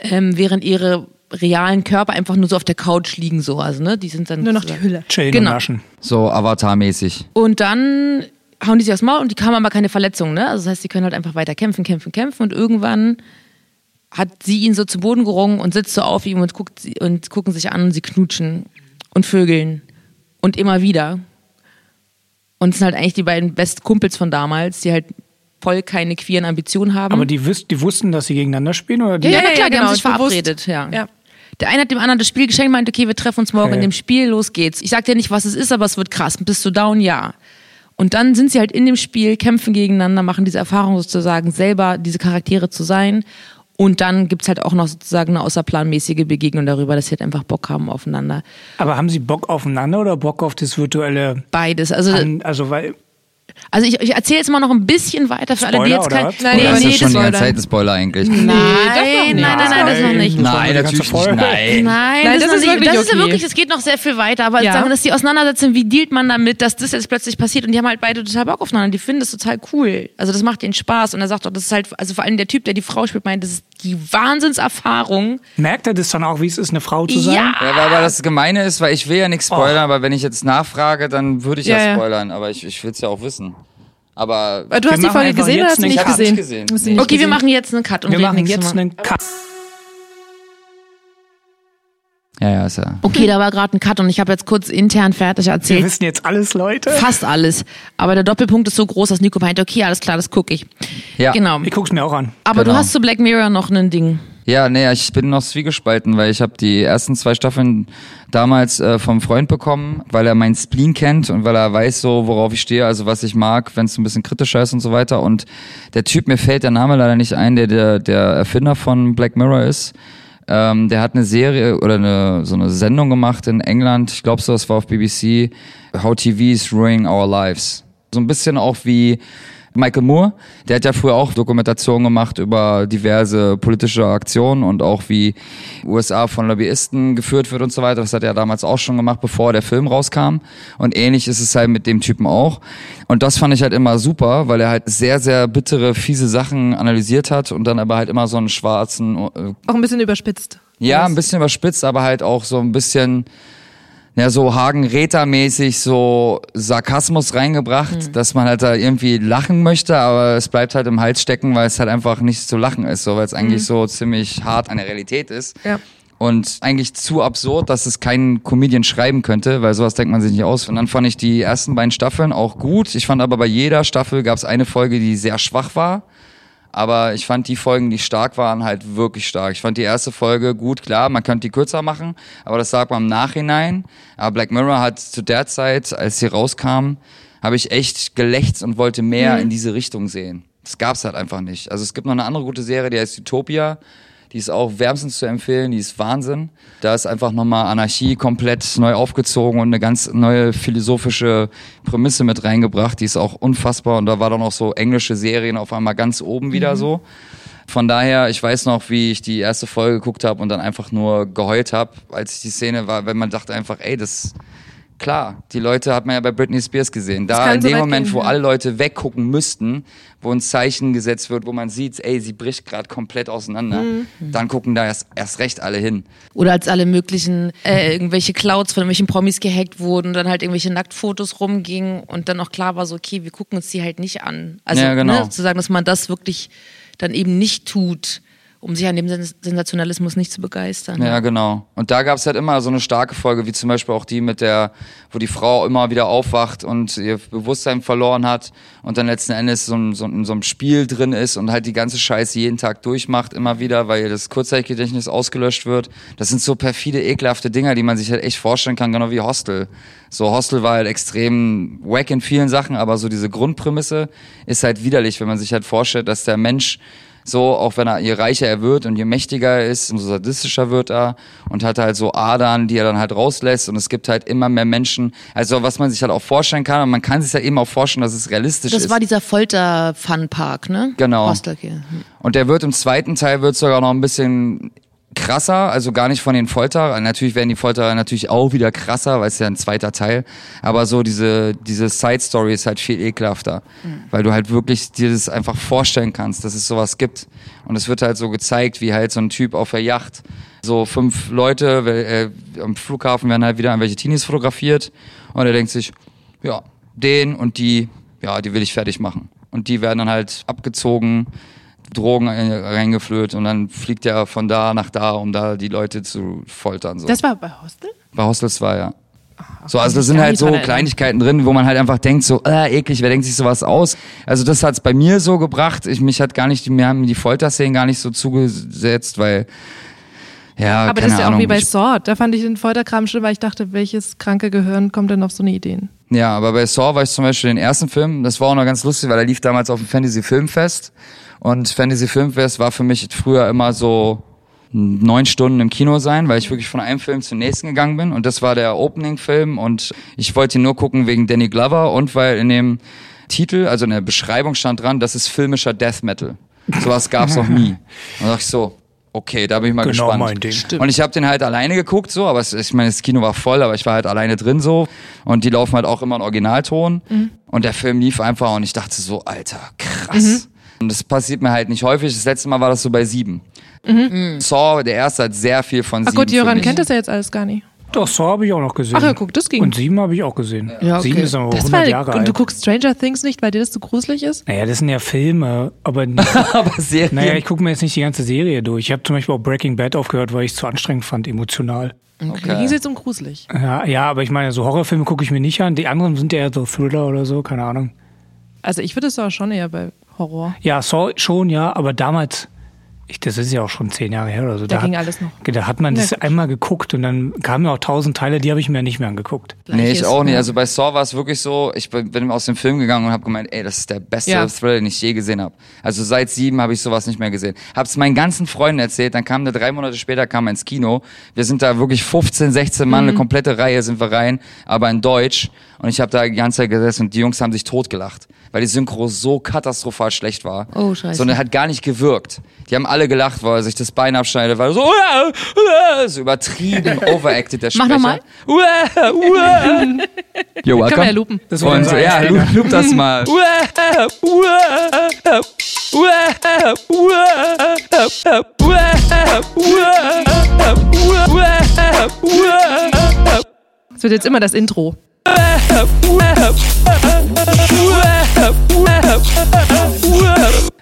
ähm, während ihre realen Körper einfach nur so auf der Couch liegen, so. Also, ne, die sind dann. Nur noch die Hülle. Chillen Genau. und naschen. So Avatar-mäßig. Und dann hauen die sich aufs Maul und die haben aber keine Verletzungen, ne? Also das heißt, die können halt einfach weiter kämpfen, kämpfen, kämpfen und irgendwann hat sie ihn so zu Boden gerungen und sitzt so auf ihm und guckt und gucken sich an und sie knutschen und vögeln und immer wieder. Und es sind halt eigentlich die beiden besten Kumpels von damals, die halt voll keine queeren Ambitionen haben. Aber die, wüs die wussten, dass sie gegeneinander spielen? Oder die? Ja, ja, ja, klar, die genau, haben sich verabredet, ja. Ja. Der eine hat dem anderen das Spiel geschenkt, meinte, okay, wir treffen uns morgen Okay. in dem Spiel, los geht's. Ich sag dir nicht, was es ist, aber es wird krass. Bist du down? Ja. Und dann sind sie halt in dem Spiel, kämpfen gegeneinander, machen diese Erfahrung sozusagen selber, diese Charaktere zu sein. Und dann gibt's halt auch noch sozusagen eine außerplanmäßige Begegnung darüber, dass sie halt einfach Bock haben aufeinander. Aber haben sie Bock aufeinander oder Bock auf das virtuelle? Beides. Also An, also weil Also ich, ich erzähle jetzt mal noch ein bisschen weiter für alle, die Spoiler, jetzt kein. Nein, nee, aber das nee, ist schon die das ganze Zeit ein Spoiler eigentlich. Nein, nein, nicht. nein, nein, das noch nicht. Nein, natürlich nicht. Nein. Nein, Nein, das, das ist ist noch nicht, wirklich das ist ja okay. wirklich, es geht noch sehr viel weiter, aber Ja. sagen, dass die auseinandersetzen, wie dealt man damit, dass das jetzt plötzlich passiert und die haben halt beide total Bock aufeinander, die finden das total cool. Also das macht ihnen Spaß und er sagt doch, das ist halt, also vor allem der Typ, der die Frau spielt, meint, das ist die Wahnsinnserfahrung. Merkt er das dann auch, wie es ist, eine Frau zu sein? Ja. Ja, aber, aber das Gemeine ist, weil ich will ja nichts spoilern, aber wenn ich jetzt nachfrage, dann würde ich ja, Ja, spoilern, aber ich, ich will es ja auch wissen. Aber Weil Du hast die Folge gesehen oder hast du nicht gesehen? gesehen. Nee. Okay, wir machen jetzt einen Cut und Wir reden machen jetzt Mal. einen Cut. Ja, ja, ist ja. Okay, da war gerade ein Cut und ich habe jetzt kurz intern fertig Wir erzählt. wissen jetzt alles, Leute. Fast alles. Aber der Doppelpunkt ist so groß, dass Nico meinte, okay, alles klar, das gucke ich. Ja. Genau. Ich guck's mir auch an. Aber du Genau. hast zu Black Mirror noch ein Ding. Ja, nee, ich bin noch zwiegespalten, weil ich habe die ersten zwei Staffeln damals äh, vom Freund bekommen, weil er meinen Spleen kennt und weil er weiß so, worauf ich stehe, also was ich mag, wenn es ein bisschen kritischer ist und so weiter. Und der Typ, mir fällt der Name leider nicht ein, der der, der Erfinder von Black Mirror ist. Ähm, der hat eine Serie oder eine so eine Sendung gemacht in England, ich glaube so, das war auf BBC, How TV is Ruining Our Lives. So ein bisschen auch wie Michael Moore, der hat ja früher auch Dokumentationen gemacht über diverse politische Aktionen und auch wie USA von Lobbyisten geführt wird und so weiter. Das hat er damals auch schon gemacht, bevor der Film rauskam. Und ähnlich ist es halt mit dem Typen auch. Und das fand ich halt immer super, weil er halt sehr, sehr bittere, fiese Sachen analysiert hat und dann aber halt immer so einen schwarzen, äh, Auch ein bisschen überspitzt. ja, ein bisschen überspitzt, aber halt auch so ein bisschen, ja, so Hagen-Räter-mäßig so Sarkasmus reingebracht, dass man halt da irgendwie lachen möchte, aber es bleibt halt im Hals stecken, weil es halt einfach nicht zu lachen ist, so, weil es eigentlich so ziemlich hart an der Realität ist. Ja. Und eigentlich zu absurd, dass es kein Comedian schreiben könnte, weil sowas denkt man sich nicht aus. Und dann fand ich die ersten beiden Staffeln auch gut. Ich fand aber bei jeder Staffel gab es eine Folge, die sehr schwach war. Aber ich fand die Folgen, die stark waren, halt wirklich stark. Ich fand die erste Folge gut, klar, man könnte die kürzer machen, aber das sagt man im Nachhinein. Aber Black Mirror hat zu der Zeit, als sie rauskam, habe ich echt gelächzt und wollte mehr in diese Richtung sehen. Das gab's halt einfach nicht. Also es gibt noch eine andere gute Serie, die heißt Utopia. Die ist auch wärmstens zu empfehlen, die ist Wahnsinn. Da ist einfach nochmal Anarchie komplett neu aufgezogen und eine ganz neue philosophische Prämisse mit reingebracht. Die ist auch unfassbar und da war dann auch so englische Serien auf einmal ganz oben wieder so. Von daher, ich weiß noch, wie ich die erste Folge geguckt habe und dann einfach nur geheult habe, als ich die Szene war, wenn man dachte einfach, ey, das klar, die Leute hat man ja bei Britney Spears gesehen. Da in so dem Moment, gehen, wo ja. alle Leute weggucken müssten, wo ein Zeichen gesetzt wird, wo man sieht, ey, sie bricht gerade komplett auseinander, Mhm. dann gucken da erst, erst recht alle hin. Oder als alle möglichen, äh, irgendwelche Clouds von irgendwelchen Promis gehackt wurden dann halt irgendwelche Nacktfotos rumgingen und dann auch klar war so, okay, wir gucken uns die halt nicht an. Also Ja, genau. ne, zu sagen, dass man das wirklich dann eben nicht tut, um sich an dem Sens Sensationalismus nicht zu begeistern. Ja, genau. Und da gab's halt immer so eine starke Folge, wie zum Beispiel auch die mit der, wo die Frau immer wieder aufwacht und ihr Bewusstsein verloren hat und dann letzten Endes so, ein- so in so einem Spiel drin ist und halt die ganze Scheiße jeden Tag durchmacht, immer wieder, weil ihr das Kurzzeitgedächtnis ausgelöscht wird. Das sind so perfide, ekelhafte Dinger, die man sich halt echt vorstellen kann, genau wie Hostel. So Hostel war halt extrem wack in vielen Sachen, aber so diese Grundprämisse ist halt widerlich, wenn man sich halt vorstellt, dass der Mensch so, auch wenn er, je reicher er wird und je mächtiger er ist, umso sadistischer wird er und hat halt so Adern, die er dann halt rauslässt und es gibt halt immer mehr Menschen, also was man sich halt auch vorstellen kann und man kann sich ja eben auch vorstellen, dass es realistisch Das ist. war dieser Folter-Fun-Park, ne? Genau. Hostel, okay. Und der wird im zweiten Teil wird sogar noch ein bisschen krasser, also gar nicht von den Folter. Natürlich werden die Folter natürlich auch wieder krasser, weil es ja ein zweiter Teil. Aber so diese, diese Side Story ist halt viel ekelhafter. Weil du halt wirklich dir das einfach vorstellen kannst, dass es sowas gibt. Und es wird halt so gezeigt, wie halt so ein Typ auf der Yacht, so fünf Leute, äh, am Flughafen werden halt wieder irgendwelche Teenies fotografiert. Und er denkt sich, ja, den und die, ja, die will ich fertig machen. Und die werden dann halt abgezogen, Drogen reingeflöht und dann fliegt er von da nach da, um da die Leute zu foltern. So. Das war bei Hostel? Bei Hostels war ja. So, also das sind halt so erinnern. Kleinigkeiten drin, wo man halt einfach denkt, so, äh, eklig, wer denkt sich sowas aus? Also das hat's bei mir so gebracht. Ich, mich hat gar nicht, mir haben die Folterszenen gar nicht so zugesetzt, weil, ja, Aber das ist ja Ahnung. auch wie bei Sword. Da fand ich den Folterkram schlimm, weil ich dachte, welches kranke Gehirn kommt denn auf so eine Ideen? Ja, aber bei Saw war ich zum Beispiel den ersten Film, das war auch noch ganz lustig, weil er lief damals auf dem Fantasy Filmfest. Und Fantasy Filmfest war für mich früher immer so neun Stunden im Kino sein, weil ich wirklich von einem Film zum nächsten gegangen bin. Und das war der Opening-Film und ich wollte ihn nur gucken wegen Danny Glover und weil in dem Titel, also in der Beschreibung stand dran, das ist filmischer Death Metal. Sowas gab's noch nie. Und da dachte ich so, okay, da bin ich mal Genau gespannt. mein Ding. Und ich habe den halt alleine geguckt, so, aber es, ich meine, das Kino war voll, aber ich war halt alleine drin so. Und die laufen halt auch immer in Originalton. Und der Film lief einfach und ich dachte so, Alter, krass. Und das passiert mir halt nicht häufig. Das letzte Mal war das so bei sieben. Saw, der erste hat sehr viel von Ach sieben. gut, für Joran kennt das ja jetzt alles gar nicht. Doch, Saw habe ich auch noch gesehen. Ach ja, guck, das ging. Und sieben habe ich auch gesehen. Ja, okay. Sieben ist aber Das 100 war, Jahre und alt. du guckst Stranger Things nicht, weil dir das zu gruselig ist? naja, das sind ja Filme, aber aber Serien. naja, ich gucke mir jetzt nicht die ganze Serie durch. Ich habe zum Beispiel auch Breaking Bad aufgehört, weil ich es zu anstrengend fand, emotional. Mir ging es jetzt um gruselig. Ja, ja, aber ich meine, so Horrorfilme gucke ich mir nicht an. Die anderen sind ja eher so Thriller oder so, keine Ahnung. Also ich würde es auch schon eher bei Horror. Ja, Saw schon, ja, aber damals, ich, das ist ja auch schon zehn Jahre her oder so. Da ging hat, alles noch. Da hat man das gut. einmal geguckt und dann kamen ja auch tausend Teile, die habe ich mir nicht mehr angeguckt. Nee, ich Gleiches, auch nicht. Also bei Saw war es wirklich so, ich bin aus dem Film gegangen und habe gemeint, ey, das ist der beste Ja. Thriller, den ich je gesehen habe. Also seit sieben habe ich sowas nicht mehr gesehen. Hab's meinen ganzen Freunden erzählt, dann kam der drei Monate später kam er ins Kino. Wir sind da wirklich 15, 16 Mann, Mhm. eine komplette Reihe sind wir rein, aber in Deutsch. Und ich habe da die ganze Zeit gesessen und die Jungs haben sich totgelacht, weil die Synchro so katastrophal schlecht war. Oh, scheiße. Sondern hat gar nicht gewirkt. Die haben alle gelacht, weil er sich das Bein abschneidet, weil er so, so übertrieben overacted der Mach Sprecher. noch mal. You're welcome. Kann man ja loopen. Das war Und unser ja, loop, loop das mal. Das wird jetzt immer das Intro.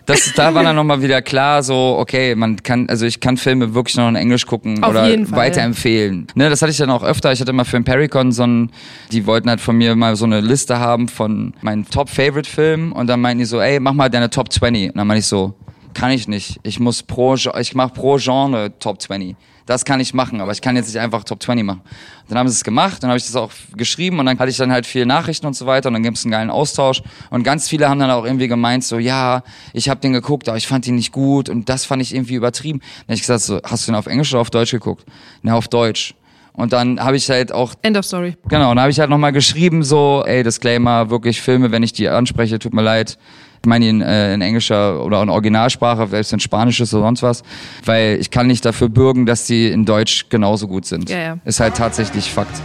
Das, da war dann nochmal wieder klar, so, okay, man kann, also ich kann Filme wirklich noch in Englisch gucken Auf oder weiterempfehlen. Ne, das hatte ich dann auch öfter. Ich hatte mal für ein Pericon so ein, die wollten halt von mir mal so eine Liste haben von meinen Top-Favorite-Filmen und dann meinten die so, ey, mach mal deine Top 20. Und dann meinte ich so, kann ich nicht. Ich muss pro, ich mach pro Genre Top 20. Das kann ich machen, aber ich kann jetzt nicht einfach Top 20 machen. Und dann haben sie es gemacht, dann habe ich das auch geschrieben und dann hatte ich dann halt viele Nachrichten und so weiter und dann gibt es einen geilen Austausch und ganz viele haben dann auch irgendwie gemeint so, ja, ich habe den geguckt, aber ich fand ihn nicht gut und das fand ich irgendwie übertrieben. Dann habe ich gesagt so, hast du den auf Englisch oder auf Deutsch geguckt? Na, auf Deutsch. Und dann habe ich halt auch End of story. Genau, dann habe ich halt nochmal geschrieben, so, ey, Disclaimer, wirklich Filme, wenn ich die anspreche, tut mir leid. Ich meine in, äh, in englischer oder in Originalsprache, selbst in Spanisches oder sonst was, weil ich kann nicht dafür bürgen, dass die in Deutsch genauso gut sind. Ja, ja. Ist halt tatsächlich Fakt.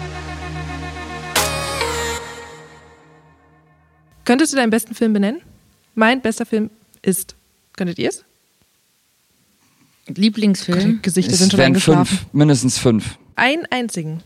Könntest du deinen besten Film benennen? Mein bester Film ist. Könntet ihr es? Lieblingsfilm. Gesichter Es sind schon fünf, mindestens fünf. Einen einzigen.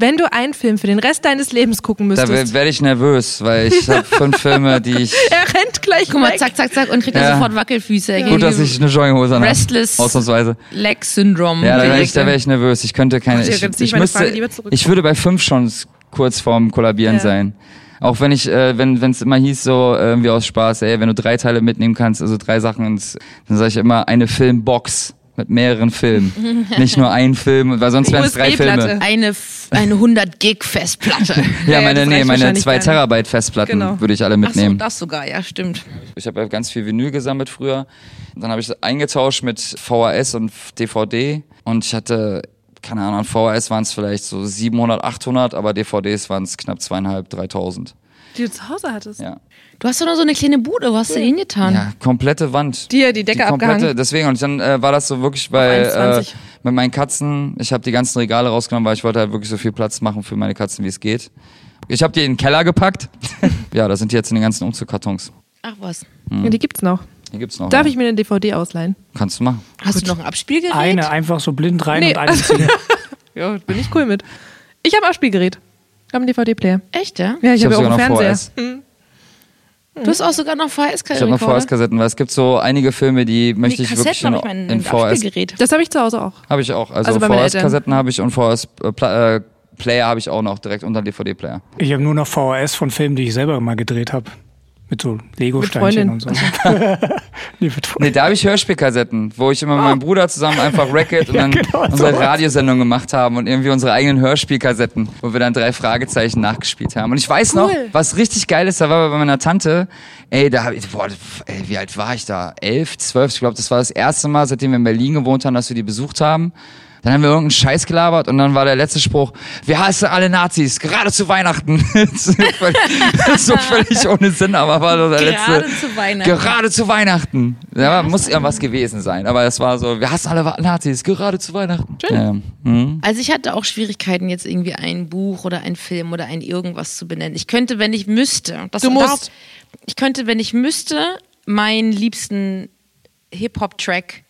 Wenn du einen Film für den Rest deines Lebens gucken Da müsstest. werde ich nervös, weil ich habe fünf Filme, die ich. er rennt gleich Guck mal, weg. zack, zack, zack und kriegt dann Ja. sofort Wackelfüße. Er Gut, dass ich eine Jogginghose an Restless Ausnahmsweise. Leg Syndrome. Ja, da wäre ich, da wär ich nervös. Ich könnte keine. Ja, Ich, ich ich, müsste, ich würde bei fünf schon kurz vorm Kollabieren Ja. sein. Auch wenn ich, äh, wenn es immer hieß so irgendwie aus Spaß, ey, wenn du drei Teile mitnehmen kannst, also drei Sachen, ins, dann sage ich immer eine Filmbox mit mehreren Filmen, nicht nur ein Film, weil sonst wären es drei. Filme. Eine, eine 100 Gig Festplatte. Ja, meine, nee, meine wahrscheinlich zwei gar nicht. Terabyte Festplatten Genau. würde ich alle Ach so, mitnehmen. das sogar, ja, stimmt. Ich habe ganz viel Vinyl gesammelt früher. Dann habe ich das eingetauscht mit VHS und DVD. Und ich hatte, keine Ahnung, an VHS waren es vielleicht so 700, 800, aber DVDs waren es knapp zweieinhalb, 3000. Die du zu Hause hattest. Ja. Du hast doch noch so eine kleine Bude, wo hast du hingetan? ja, komplette Wand. Dir die Decke komplette, abgehangen. deswegen. Und dann äh, war das so wirklich bei äh, 1,20. mit meinen Katzen. Ich habe die ganzen Regale rausgenommen, weil ich wollte halt wirklich so viel Platz machen für meine Katzen, wie es geht. Ich habe die in den Keller gepackt. ja, da sind die jetzt in den ganzen Umzugkartons. Ach was. Ja, die gibt's noch. Hier gibt's noch. Darf ja. ich mir eine DVD ausleihen? Kannst du machen. Hast du noch ein Abspielgerät? Eine, einfach so blind rein Nee. und eine ziehen. Ja, bin ich cool mit. Ich habe ein Abspielgerät. Ich habe einen DVD-Player. Echt, ja? Ja, ich, Ich habe hab ja auch einen sogar noch Fernseher. VHS. Hm. Du hast auch sogar noch VHS-Rekorder. Ich habe noch VHS-Kassetten, weil es gibt so einige Filme, die möchte ich wirklich Kassetten in, habe ich mein in VHS. Das habe ich zu Hause auch. Habe ich auch. Also, Also VHS-Kassetten habe ich und VHS-Player habe ich auch noch direkt unter DVD-Player. Ich habe nur noch VHS von Filmen, die ich selber mal gedreht habe. Mit so Lego-Steinchen und so. nee, mit Nee, da habe ich Hörspielkassetten, wo ich immer mit meinem Bruder zusammen einfach Racket und Ja, dann genau, unsere sowas. Radiosendung gemacht haben und irgendwie unsere eigenen Hörspielkassetten, wo wir dann drei Fragezeichen nachgespielt haben. Und ich weiß noch, Cool. was richtig geil ist, da war bei meiner Tante, ey, da hab ich, boah, ey, wie alt war ich da? Elf, zwölf, ich glaube, das war das erste Mal, seitdem wir in Berlin gewohnt haben, dass wir die besucht haben. Dann haben wir irgendeinen Scheiß gelabert und dann war der letzte Spruch, wir hassen alle Nazis, gerade zu Weihnachten. so völlig, so völlig ohne Sinn, aber war so der Gerade letzte. zu Weihnachten. Gerade zu Weihnachten. Ja, muss irgendwas gewesen sein. Aber es war so, wir hassen alle Nazis, gerade zu Weihnachten. Ja. Mhm. Also ich hatte auch Schwierigkeiten, jetzt irgendwie ein Buch oder ein Film oder ein irgendwas zu benennen. Ich könnte, wenn ich müsste, das Du musst. darauf- ich könnte, wenn ich müsste, meinen liebsten Hip-Hop-Track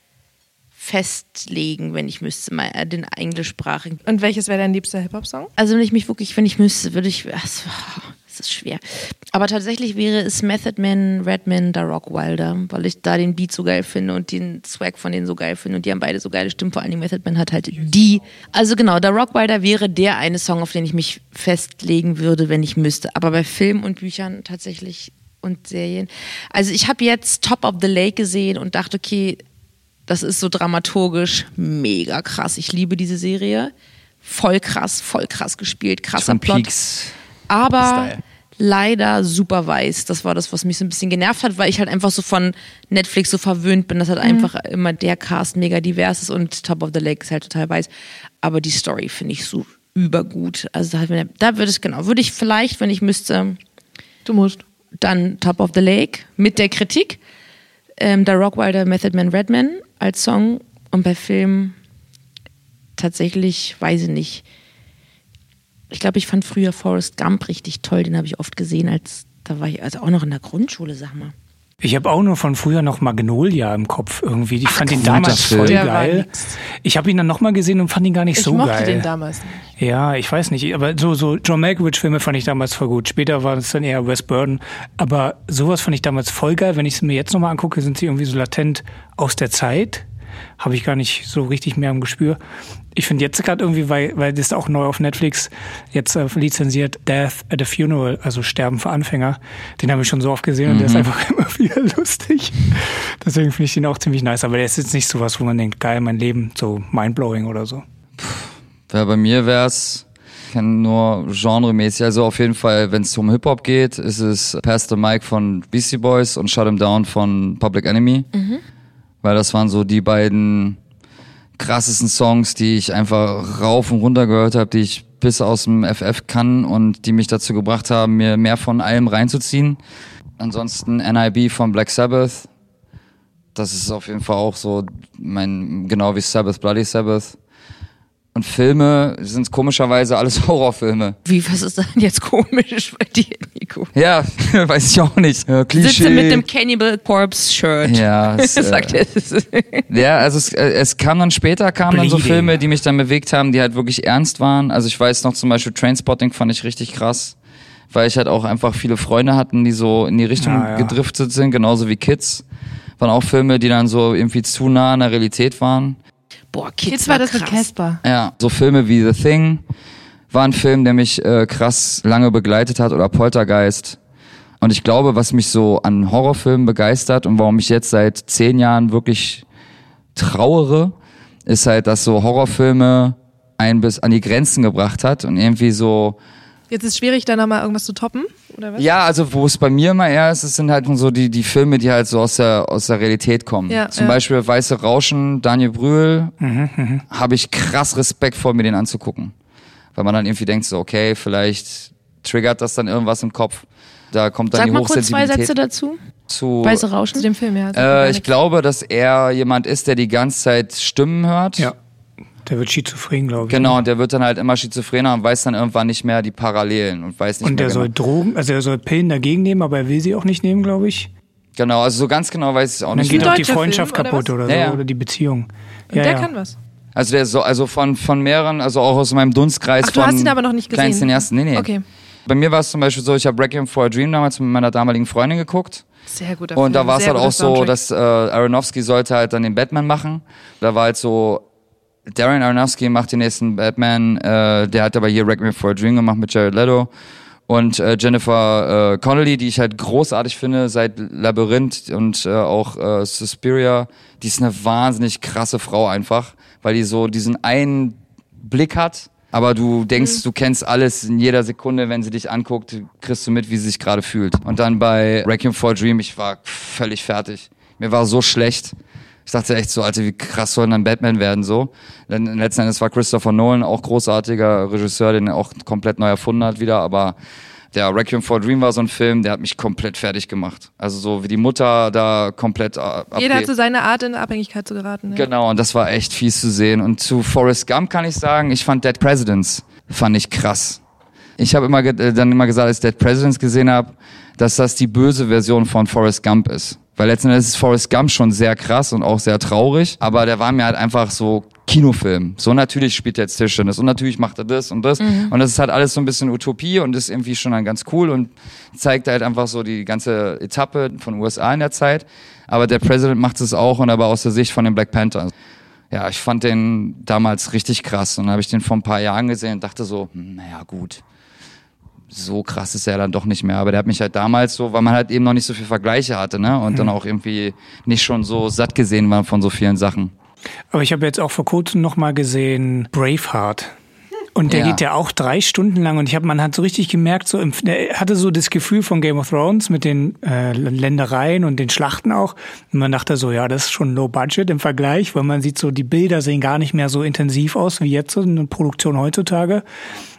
festlegen, wenn ich müsste, mal äh, den englischsprachigen. Und welches wäre dein liebster Hip-Hop-Song? Also wenn ich mich wirklich, wenn ich müsste, würde ich, es ist schwer. Aber tatsächlich wäre es Method Man, Redman, Da Rock Wilder, weil ich da den Beat so geil finde und den Swag von denen so geil finde und die haben beide so geile Stimmen, vor allem Method Man hat halt die. Also genau, Da Rock Wilder wäre der eine Song, auf den ich mich festlegen würde, wenn ich müsste. Aber bei Filmen und Büchern tatsächlich und Serien. Also ich habe jetzt Top of the Lake gesehen und dachte, okay, das ist so dramaturgisch mega krass. Ich liebe diese Serie. Voll krass, voll krass gespielt, krasser Twin Plot. Peaks. Aber Style. leider super weiß. Das war das, was mich so ein bisschen genervt hat, weil ich halt einfach so von Netflix so verwöhnt bin, dass halt einfach immer der Cast mega divers ist und Top of the Lake ist halt total weiß. Aber die Story finde ich so übergut. Also da, da würde ich, genau, würde ich vielleicht, wenn ich müsste, Du musst. dann Top of the Lake mit der Kritik. Ähm, der Rockwilder Method Man Redman als Song und bei Film tatsächlich, weiß ich nicht. Ich glaube, ich fand früher Forrest Gump richtig toll. Den habe ich oft gesehen, als da war ich also auch noch in der Grundschule, sag mal. Ich habe auch nur von früher noch Magnolia im Kopf irgendwie. Ich fand ihn guter damals Film. voll war geil. Ich habe ihn dann nochmal gesehen und fand ihn gar nicht Ich so mochte geil. den damals nicht. Ja, ich weiß nicht, aber so, so John Malkovich-Filme fand ich damals voll gut. Später war es dann eher Wes Burden. Aber sowas fand ich damals voll geil. Wenn ich es mir jetzt nochmal angucke, sind sie irgendwie so latent aus der Zeit. Habe ich gar nicht so richtig mehr im Gespür. Ich finde jetzt gerade irgendwie, weil, weil das ist auch neu auf Netflix jetzt äh, lizenziert, Death at a Funeral, also Sterben für Anfänger. Den habe ich schon so oft gesehen und der ist einfach immer wieder lustig. Deswegen finde ich den auch ziemlich nice. Aber der ist jetzt nicht sowas, wo man denkt, geil, mein Leben, so mindblowing oder so. Ja, bei mir wär's ich kann nur genremäßig, also auf jeden Fall, wenn es um Hip-Hop geht, ist es Pastor Mike von Beastie Boys und Shut 'em Down von Public Enemy. Weil das waren so die beiden krassesten Songs, die ich einfach rauf und runter gehört habe, die ich bis aus dem FF kann und die mich dazu gebracht haben, mir mehr von allem reinzuziehen. Ansonsten NIB von Black Sabbath. Das ist auf jeden Fall auch so mein, genau wie Sabbath, Bloody Sabbath. Und Filme sind komischerweise alles Horrorfilme. Wie, was ist denn jetzt komisch bei dir, Nico? Ja, weiß ich auch nicht. Ja, Klischee. Sitze mit dem Cannibal Corpse Shirt. Ja, es, äh, Sagt er. Ja, also es, äh, es kam dann später, kamen dann so Bleeding. Filme, die mich dann bewegt haben, die halt wirklich ernst waren. Also ich weiß noch zum Beispiel Trainspotting fand ich richtig krass, weil ich halt auch einfach viele Freunde hatten, die so in die Richtung Ja, ja. gedriftet sind, genauso wie Kids. Waren auch Filme, die dann so irgendwie zu nah an der Realität waren. Boah, Kids, Jetzt war das mit krass. Casper. Ja, so Filme wie The Thing war ein Film, der mich äh, krass lange begleitet hat oder Poltergeist. Und ich glaube, was mich so an Horrorfilmen begeistert und warum ich jetzt seit zehn Jahren wirklich trauere, ist halt, dass so Horrorfilme einen bis an die Grenzen gebracht hat und irgendwie so Jetzt ist schwierig, da nochmal irgendwas zu toppen, oder was? ja, also wo es bei mir immer eher ist, es sind halt so die, die Filme, die halt so aus der, aus der Realität kommen. Ja, Zum ja. Beispiel Weiße Rauschen, Daniel Brühl, habe ich krass Respekt vor, mir den anzugucken. Weil man dann irgendwie denkt so, okay, vielleicht triggert das dann irgendwas im Kopf. Da kommt dann Sag die mal kurz zwei Sätze dazu. zu. Weiße Rauschen. Zu dem Film, ja. Äh, ich glaube, dass er jemand ist, der die ganze Zeit Stimmen hört. Ja. Der wird schizophren, glaube ich. Genau, und der wird dann halt immer schizophrener und weiß dann irgendwann nicht mehr die Parallelen und weiß nicht Und mehr der genau. soll Drogen, also er soll Pillen dagegen nehmen, aber er will sie auch nicht nehmen, glaube ich. Genau, also so ganz genau weiß ich es auch Und dann nicht geht mehr. auch die Freundschaft Film, oder kaputt was? oder so, Ja, ja. oder die Beziehung. Und Ja, der ja. kann was. Also der so, also von, von mehreren, also auch aus meinem Dunstkreis Ach, du von hast ihn aber noch nicht gesehen. kleinsten ersten. Nee, nee. Okay. Bei mir war es zum Beispiel so, ich habe Requiem for a Dream damals mit meiner damaligen Freundin geguckt. Sehr guter Und da Film, war es halt auch so, dass äh, Aronofsky sollte halt dann den Batman machen. Da war halt so, Darren Aronofsky macht den nächsten Batman, äh, der hat aber hier Requiem for a Dream gemacht mit Jared Leto. Und äh, Jennifer äh, Connelly, die ich halt großartig finde seit Labyrinth und äh, auch äh, Suspiria, die ist eine wahnsinnig krasse Frau einfach, weil die so diesen einen Blick hat, aber du denkst, du kennst alles in jeder Sekunde, wenn sie dich anguckt, kriegst du mit, wie sie sich gerade fühlt. Und dann bei Requiem for a Dream, ich war völlig fertig. Mir war so schlecht. Ich dachte echt so, Alter, wie krass soll denn dann Batman werden so? Denn letzten Endes war Christopher Nolan auch großartiger Regisseur, den er auch komplett neu erfunden hat wieder, aber der Requiem for a Dream war so ein Film, der hat mich komplett fertig gemacht. Also so wie die Mutter da komplett äh, Jeder hat so seine Art, in Abhängigkeit zu geraten. Ja. Genau, und das war echt fies zu sehen. Und zu Forrest Gump kann ich sagen, ich fand Dead Presidents, fand ich krass. Ich habe immer äh, dann immer gesagt, als ich Dead Presidents gesehen habe, dass das die böse Version von Forrest Gump ist. Weil letzten Endes ist Forrest Gump schon sehr krass und auch sehr traurig, aber der war mir halt einfach so Kinofilm. So natürlich spielt er jetzt Tischtennis und natürlich macht er das und das. Und das ist halt alles so ein bisschen Utopie und ist irgendwie schon dann ganz cool und zeigt halt einfach so die ganze Etappe von USA in der Zeit. Aber der President macht es auch und aber aus der Sicht von den Black Panthers. Ja, ich fand den damals richtig krass und dann habe ich den vor ein paar Jahren gesehen und dachte so, naja gut, so krass ist er dann doch nicht mehr. Aber der hat mich halt damals so, weil man halt eben noch nicht so viel Vergleiche hatte, ne? Und dann auch irgendwie nicht schon so satt gesehen war von so vielen Sachen. Aber ich habe jetzt auch vor kurzem noch mal gesehen Braveheart. Und der Ja. geht ja auch drei Stunden lang und ich habe, man hat so richtig gemerkt, so im, der hatte so das Gefühl von Game of Thrones mit den äh, Ländereien und den Schlachten auch. Und man dachte so, ja, das ist schon Low Budget im Vergleich, weil man sieht so, die Bilder sehen gar nicht mehr so intensiv aus wie jetzt so eine Produktion heutzutage.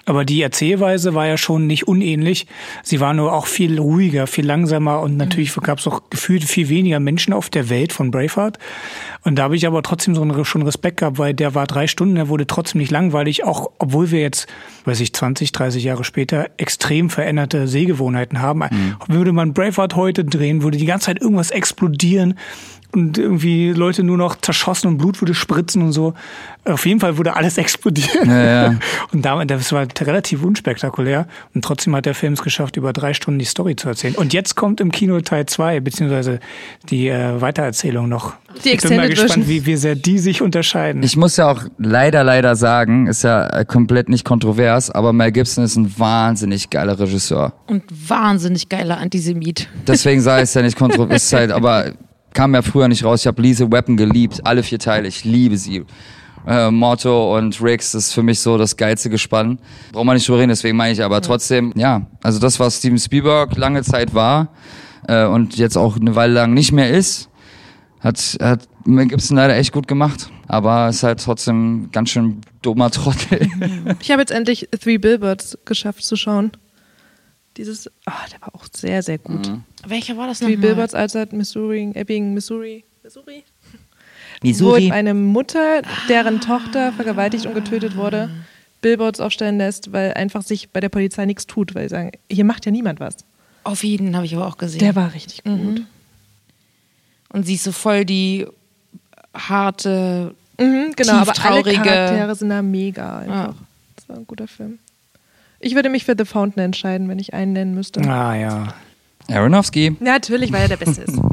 Aber die Erzählweise war ja schon nicht unähnlich. Sie war nur auch viel ruhiger, viel langsamer und natürlich gab es auch gefühlt viel weniger Menschen auf der Welt von Braveheart. Und da habe ich aber trotzdem so einen, schon Respekt gehabt, weil der war drei Stunden, der wurde trotzdem nicht langweilig, auch obwohl wir jetzt, weiß ich, 20, 30 Jahre später extrem veränderte Sehgewohnheiten haben. Würde man Braveheart heute drehen, würde die ganze Zeit irgendwas explodieren und irgendwie Leute nur noch zerschossen und Blut würde spritzen und so. Auf jeden Fall würde alles explodieren. Ja, ja. Und damit, das war relativ unspektakulär. Und trotzdem hat der Film es geschafft, über drei Stunden die Story zu erzählen. Und jetzt kommt im Kino Teil 2, beziehungsweise die äh, Weitererzählung noch. Die ich bin mal gespannt, wie, wie sehr die sich unterscheiden. Ich muss ja auch leider, leider sagen, ist ja äh, komplett nicht kontrovers, aber Mel Gibson ist ein wahnsinnig geiler Regisseur. Und wahnsinnig geiler Antisemit. Deswegen sage ich es ja nicht kontrovers, ist halt, aber kam ja früher nicht raus. Ich habe Lise Weapon geliebt, alle vier Teile, ich liebe sie. Äh, Motto und Riggs ist für mich so das geilste Gespann. Braucht man nicht drüber reden, deswegen meine ich aber trotzdem, ja, also das, was Steven Spielberg lange Zeit war äh, und jetzt auch eine Weile lang nicht mehr ist, hat, hat Mel Gibson leider echt gut gemacht. Aber ist halt trotzdem ganz schön dummer Trottel. Ich habe jetzt endlich Three Billboards geschafft zu schauen. Dieses, ah, der war auch sehr, sehr gut. Welcher war das nochmal? Billboards outside Missouri, Ebbing, Missouri. Missouri? Wo eine Mutter, deren Tochter vergewaltigt und getötet wurde, Billboards aufstellen lässt, weil einfach sich bei der Polizei nichts tut, weil sie sagen, hier macht ja niemand was. Auf jeden habe ich aber auch gesehen. Der war richtig gut. Und sie ist so voll die harte. Mhm, genau, aber alle Charaktere sind da mega einfach. Das war ein guter Film. Ich würde mich für The Fountain entscheiden, wenn ich einen nennen müsste. ah ja. Aronofsky. Natürlich, weil er der Beste ist.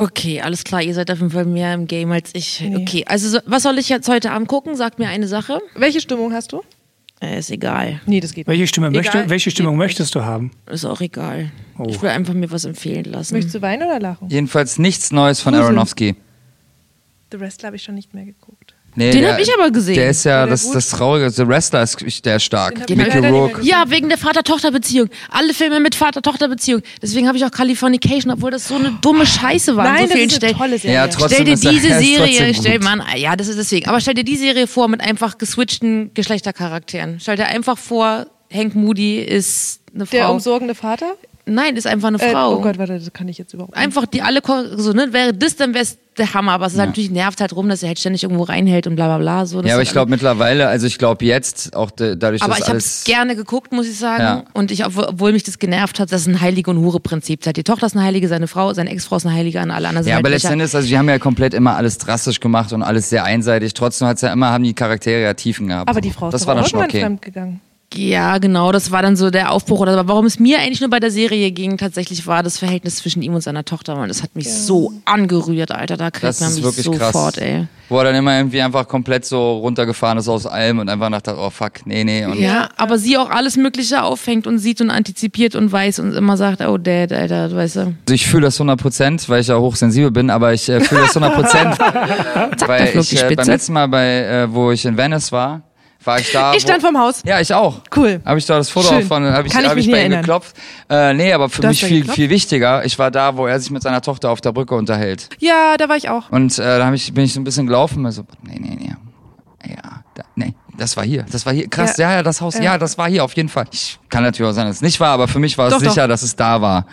Okay, alles klar, ihr seid auf jeden Fall mehr im Game als ich. Nee. Okay, also so, was soll ich jetzt heute Abend gucken? Sagt mir eine Sache. Welche Stimmung hast du? Äh, ist egal. Nee, das geht nicht. Welche, Stimme Egal, möchte, welche Stimmung geht möchtest du haben? Ist auch egal. Oh. Ich will einfach mir was empfehlen lassen. Möchtest du weinen oder lachen? Jedenfalls nichts Neues von. Aronofsky. The Wrestler habe ich schon nicht mehr geguckt. Nee, Den der- hab ich aber gesehen. Der ist ja, der das, gut? das Traurige, The Wrestler ist der ist stark. Mickey Rourke. Ja, wegen der Vater-Tochter-Beziehung. Alle Filme mit Vater-Tochter-Beziehung. Deswegen habe ich auch Californication, obwohl das so eine dumme Scheiße war. Nein, so das ist eine tolle Serie. Ja, trotzdem Stell dir ist diese er Serie, stell man, ja, das ist deswegen. Aber stell dir die Serie vor mit einfach geswitchten Geschlechtercharakteren. Stell dir einfach vor, Hank Moody ist eine Der Frau. umsorgende Vater? Nein, ist einfach eine Äh, Frau. oh Gott, warte, das kann ich jetzt überhaupt nicht. Einfach die alle so, ne? Wäre das, dann wäre es der Hammer. Aber es ist halt natürlich nervt halt rum, dass er halt ständig irgendwo reinhält und bla bla bla. So, Ja, aber ich glaube mittlerweile, also ich glaube jetzt, auch de, dadurch, Aber dass ich habe es gerne geguckt, muss ich sagen. Ja. Und ich, obwohl obwohl mich das genervt hat, das ist ein Heilige- und Hure-Prinzip. Die Tochter ist eine Heilige, seine Frau, seine Ex-Frau ist eine Heilige, an alle anderen sind Ja, halt aber letztendlich, also die haben ja komplett immer alles drastisch gemacht und alles sehr einseitig. Trotzdem hat's ja immer, haben die Charaktere ja Tiefen gehabt. Aber die Frau ist das doch war auch schon irgendwann okay. fremd gegangen. Ja, genau, das war dann so der Aufbruch. Oder warum es mir eigentlich nur bei der Serie ging, tatsächlich war das Verhältnis zwischen ihm und seiner Tochter. Und das hat mich so angerührt, Alter. Da kriegt Das man ist mich wirklich sofort, krass. ey. Wo er dann immer irgendwie einfach komplett so runtergefahren ist aus allem und einfach dachte, oh fuck, nee, nee. Und Ja, aber sie auch alles Mögliche auffängt und sieht und antizipiert und weiß und immer sagt, oh Dad, Alter, du weißt du. Also ich fühle das 100 Prozent, weil ich ja hochsensibel bin, aber ich äh, fühle das 100 Prozent, weil ich äh, beim letzten Mal, bei, äh, wo ich in Venice war, war ich da. Ich stand vorm Haus. Ja, ich auch. Cool. Habe ich da das Foto Schön. von, habe ich, Kann ich hab mich ich bei ihm geklopft. Äh, nee, aber für Du mich viel, geklopft? viel wichtiger, ich war da, wo er sich mit seiner Tochter auf der Brücke unterhält. Ja, da war ich auch. Und äh, da ich, bin ich so ein bisschen gelaufen, also, nee, nee, nee. Ja, da, nee, das war hier. Das war hier. Krass, ja, Ja. ja, das Haus, ja. Ja. das war hier auf jeden Fall. Ich kann natürlich auch sein, dass es nicht war, aber für mich war es Doch, sicher, doch. dass es da war.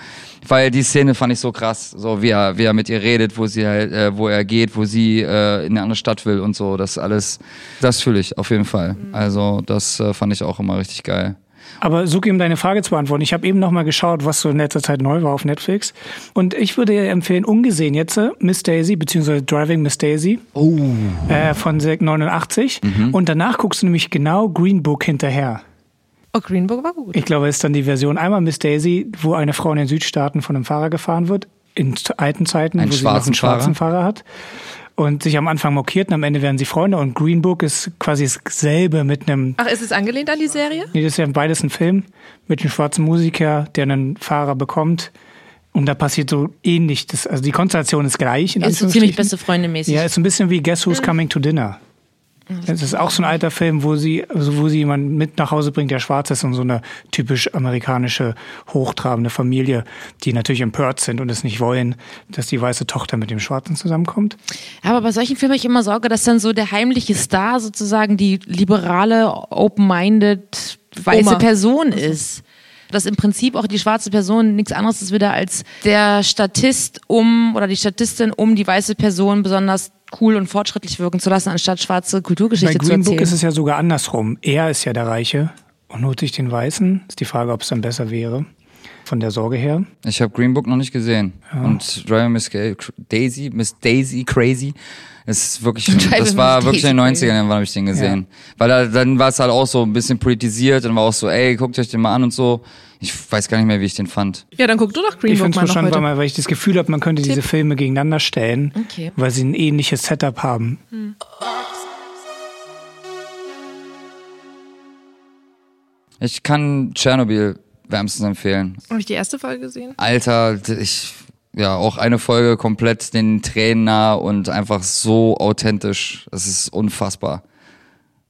Weil die Szene fand ich so krass, so wie er, wie er mit ihr redet, wo sie halt, äh, wo er geht, wo sie äh, in eine andere Stadt will und so. Das alles, das fühle ich auf jeden Fall. Mhm. Also das äh, fand ich auch immer richtig geil. Aber Suki, um deine Frage zu beantworten, ich habe eben noch mal geschaut, was so in letzter Zeit neu war auf Netflix. Und ich würde dir empfehlen, ungesehen jetzt, äh, Miss Daisy, beziehungsweise Driving Miss Daisy Oh. äh, von 89. Mhm. Und danach guckst du nämlich genau Green Book hinterher. Oh, Greenbook war gut. Ich glaube, es ist dann die Version einmal Miss Daisy, wo eine Frau in den Südstaaten von einem Fahrer gefahren wird, in alten Zeiten, Einen wo sie noch einen schwarzen schwarzen Fahrer hat. Und sich am Anfang mokiert und am Ende werden sie Freunde. Und Green Book ist quasi dasselbe mit einem Ach, ist es angelehnt an die Serie? Nee, das ist ja beides ein Film mit einem schwarzen Musiker, der einen Fahrer bekommt. Und da passiert so ähnlich. Das, also die Konstellation ist gleich. In Ist so ziemlich beste Freunde mäßig. Ja, ist so ein bisschen wie Guess Who's Coming to Dinner. Das ist auch so ein alter Film, wo sie, also wo sie jemanden mit nach Hause bringt, der schwarz ist und so eine typisch amerikanische, hochtrabende Familie, die natürlich empört sind und es nicht wollen, dass die weiße Tochter mit dem Schwarzen zusammenkommt. Aber bei solchen Filmen habe ich immer Sorge, dass dann so der heimliche Star sozusagen die liberale, open-minded, weiße Oma. Person ist. Dass im Prinzip auch die schwarze Person nichts anderes ist wieder als der Statist um oder die Statistin um die weiße Person besonders cool und fortschrittlich wirken zu lassen, anstatt schwarze Bei Kulturgeschichte zu Green Book erzählen. ist es ja sogar andersrum. Er ist ja der Reiche und holt sich den Weißen. Ist die Frage, ob es dann besser wäre. Von der Sorge her. Ich habe Green Book noch nicht gesehen. Und Driving Miss Daisy, Miss Daisy Crazy. Es ist wirklich, das war wirklich in den Daisy 90ern, wann habe ich den gesehen. Weil da, dann war es halt auch so ein bisschen politisiert und war auch so, ey, guckt euch den mal an und so. Ich weiß gar nicht mehr, wie ich den fand. Ja, dann guck du doch Ich Greenbook finde es mal noch verstanden, heute. weil, ich das Gefühl habe, man könnte diese Filme gegeneinander stellen, Okay. weil sie ein ähnliches Setup haben. Ich kann Tschernobyl wärmstens empfehlen. Habe ich die erste Folge gesehen? Alter, ich, ja, auch eine Folge komplett den Tränen nah und einfach so authentisch. Das ist unfassbar.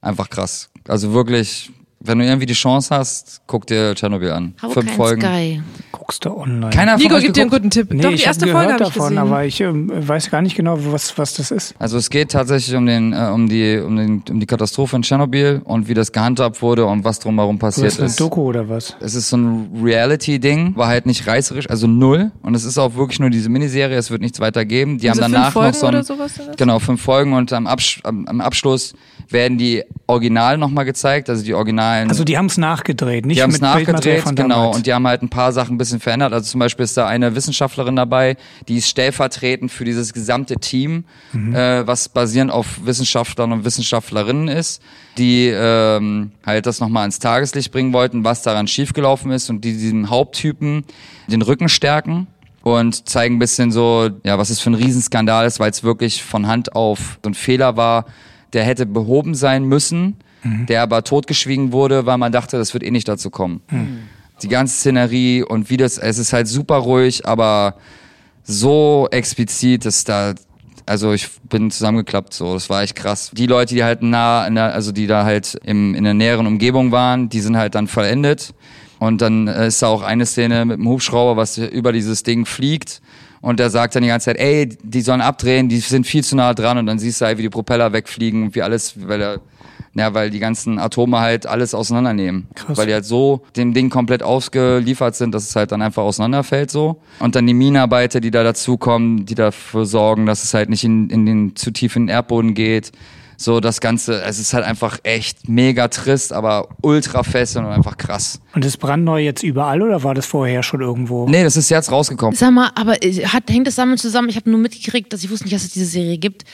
Einfach krass. Also wirklich, wenn du irgendwie die Chance hast, guck dir Tschernobyl an. Hau Fünf Folgen. Sky. Guckst du online? Keiner von Nico gibt dir einen guten Tipp. Nee, Doch, die ich erste habe Folge gehört habe ich davon, gesehen. aber ich ähm, weiß gar nicht genau, was, was das ist. Also es geht tatsächlich um den, äh, um die, um den, um die Katastrophe in Tschernobyl und wie das gehandhabt wurde und was drumherum Das passiert ist eine ist. Doku oder was? Es ist so ein Reality-Ding, war halt nicht reißerisch, also null. Und es ist auch wirklich nur diese Miniserie, es wird nichts weiter geben. Die Also haben fünf danach Folgen noch so ein, oder sowas das? Genau, fünf Folgen und am, Absch am, am Abschluss werden die Original nochmal gezeigt, also die Originalen. Also die haben es nachgedreht, nicht die haben es nachgedreht, genau, und die haben halt ein paar Sachen ein bisschen verändert. Also zum Beispiel ist da eine Wissenschaftlerin dabei, die ist stellvertretend für dieses gesamte Team, Mhm. äh, was basierend auf Wissenschaftlern und Wissenschaftlerinnen ist, die ähm, halt das nochmal ins Tageslicht bringen wollten, was daran schiefgelaufen ist und die diesem Haupttypen den Rücken stärken und zeigen ein bisschen so, ja, was es für ein Riesenskandal ist, weil es wirklich von Hand auf so ein Fehler war, der hätte behoben sein müssen, der aber totgeschwiegen wurde, weil man dachte, das wird eh nicht dazu kommen. Die ganze Szenerie und wie das, es ist halt super ruhig, aber so explizit, dass da, also ich bin zusammengeklappt so, das war echt krass. Die Leute, die halt nah, in der, also die da halt im, in der näheren Umgebung waren, die sind halt dann vollendet. Und dann ist da auch eine Szene mit dem Hubschrauber, was über dieses Ding fliegt. Und der sagt dann die ganze Zeit, ey, die sollen abdrehen, die sind viel zu nah dran. Und dann siehst du halt, wie die Propeller wegfliegen und wie alles, weil er, ja, weil die ganzen Atome halt alles auseinandernehmen. Krass. Weil die halt so dem Ding komplett ausgeliefert sind, dass es halt dann einfach auseinanderfällt so. Und dann die Minenarbeiter, die da dazukommen, die dafür sorgen, dass es halt nicht in, in den zu tief in den Erdboden geht. So das Ganze, es ist halt einfach echt mega trist, aber ultra fest und einfach krass. Und ist brandneu jetzt überall oder war das vorher schon irgendwo? Nee, das ist jetzt rausgekommen. Sag mal, aber äh, hat, hängt das damit zusammen? Ich habe nur mitgekriegt, dass ich wusste nicht, dass es diese Serie gibt.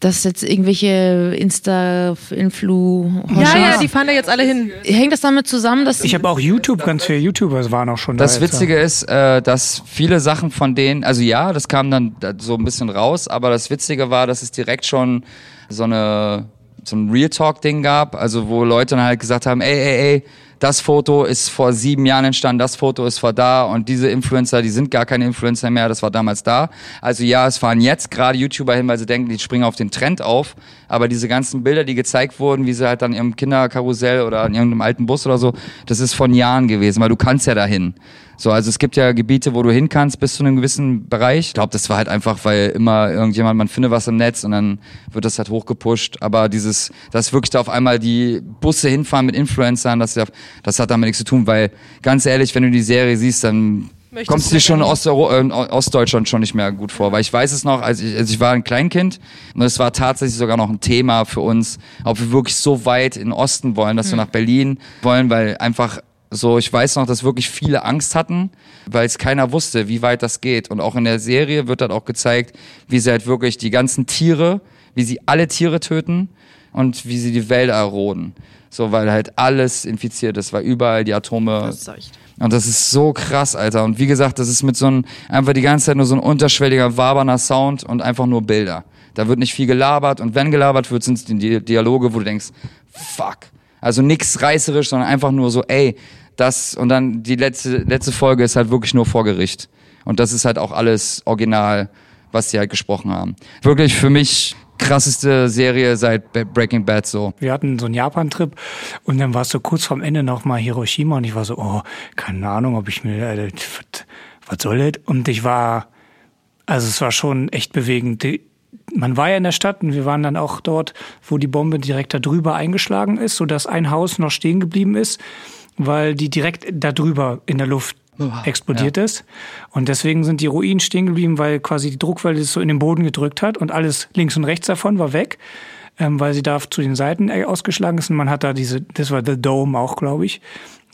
Dass jetzt irgendwelche Insta-Influ. Ja, ja, die fahren da jetzt alle hin. Hängt das damit zusammen, dass Ich habe auch YouTube, ganz viele YouTuber waren auch schon da. Das jetzt. Witzige ist, äh, dass viele Sachen von denen, also ja, das kam dann da so ein bisschen raus, aber das Witzige war, dass es direkt schon so eine so ein Real Talk Ding gab, also wo Leute dann halt gesagt haben, ey, ey, ey, das Foto ist vor sieben Jahren entstanden, das Foto ist vor da und diese Influencer, die sind gar keine Influencer mehr, das war damals da. Also ja, es fahren jetzt gerade YouTuber hin, weil sie denken, die springen auf den Trend auf, aber diese ganzen Bilder, die gezeigt wurden, wie sie halt dann ihrem Kinderkarussell oder in irgendeinem alten Bus oder so, das ist von Jahren gewesen, weil du kannst ja dahin. So, also es gibt ja Gebiete, wo du hin kannst bis zu einem gewissen Bereich. Ich glaube, das war halt einfach, weil immer irgendjemand, man findet was im Netz und dann wird das halt hochgepusht. Aber dieses, dass wirklich da auf einmal die Busse hinfahren mit Influencern, das, das hat damit nichts zu tun, weil ganz ehrlich, wenn du die Serie siehst, dann Möchtest kommst du dir schon in Ost äh, Ostdeutschland schon nicht mehr gut vor, weil ich weiß es noch, als ich, als ich war ein Kleinkind und es war tatsächlich sogar noch ein Thema für uns, ob wir wirklich so weit in den Osten wollen, dass mhm. wir nach Berlin wollen, weil einfach so, ich weiß noch, dass wirklich viele Angst hatten, weil es keiner wusste, wie weit das geht. Und auch in der Serie wird dann auch gezeigt, wie sie halt wirklich die ganzen Tiere, wie sie alle Tiere töten und wie sie die Wälder eroden. So, weil halt alles infiziert ist, weil überall die Atome. Das ist echt. Und das ist so krass, Alter. Und wie gesagt, das ist mit so einem, einfach die ganze Zeit nur so ein unterschwelliger, waberner Sound und einfach nur Bilder. Da wird nicht viel gelabert und wenn gelabert wird, sind es die Dialoge, wo du denkst, fuck. Also nichts reißerisch, sondern einfach nur so, ey, das und dann die letzte, letzte Folge ist halt wirklich nur vor Gericht. Und das ist halt auch alles original, was sie halt gesprochen haben. Wirklich für mich krasseste Serie seit Breaking Bad so. Wir hatten so einen Japan-Trip und dann war es so kurz vorm Ende nochmal Hiroshima und ich war so, oh, keine Ahnung, ob ich mir, äh, was soll das? Und ich war, also es war schon echt bewegend. Man war ja in der Stadt und wir waren dann auch dort, wo die Bombe direkt da drüber eingeschlagen ist, sodass ein Haus noch stehen geblieben ist weil die direkt darüber in der Luft explodiert ja. ist. Und deswegen sind die Ruinen stehen geblieben, weil quasi die Druckwelle es so in den Boden gedrückt hat und alles links und rechts davon war weg, ähm, weil sie da zu den Seiten äh, ausgeschlagen ist. Und man hat da diese, das war The Dome auch, glaube ich,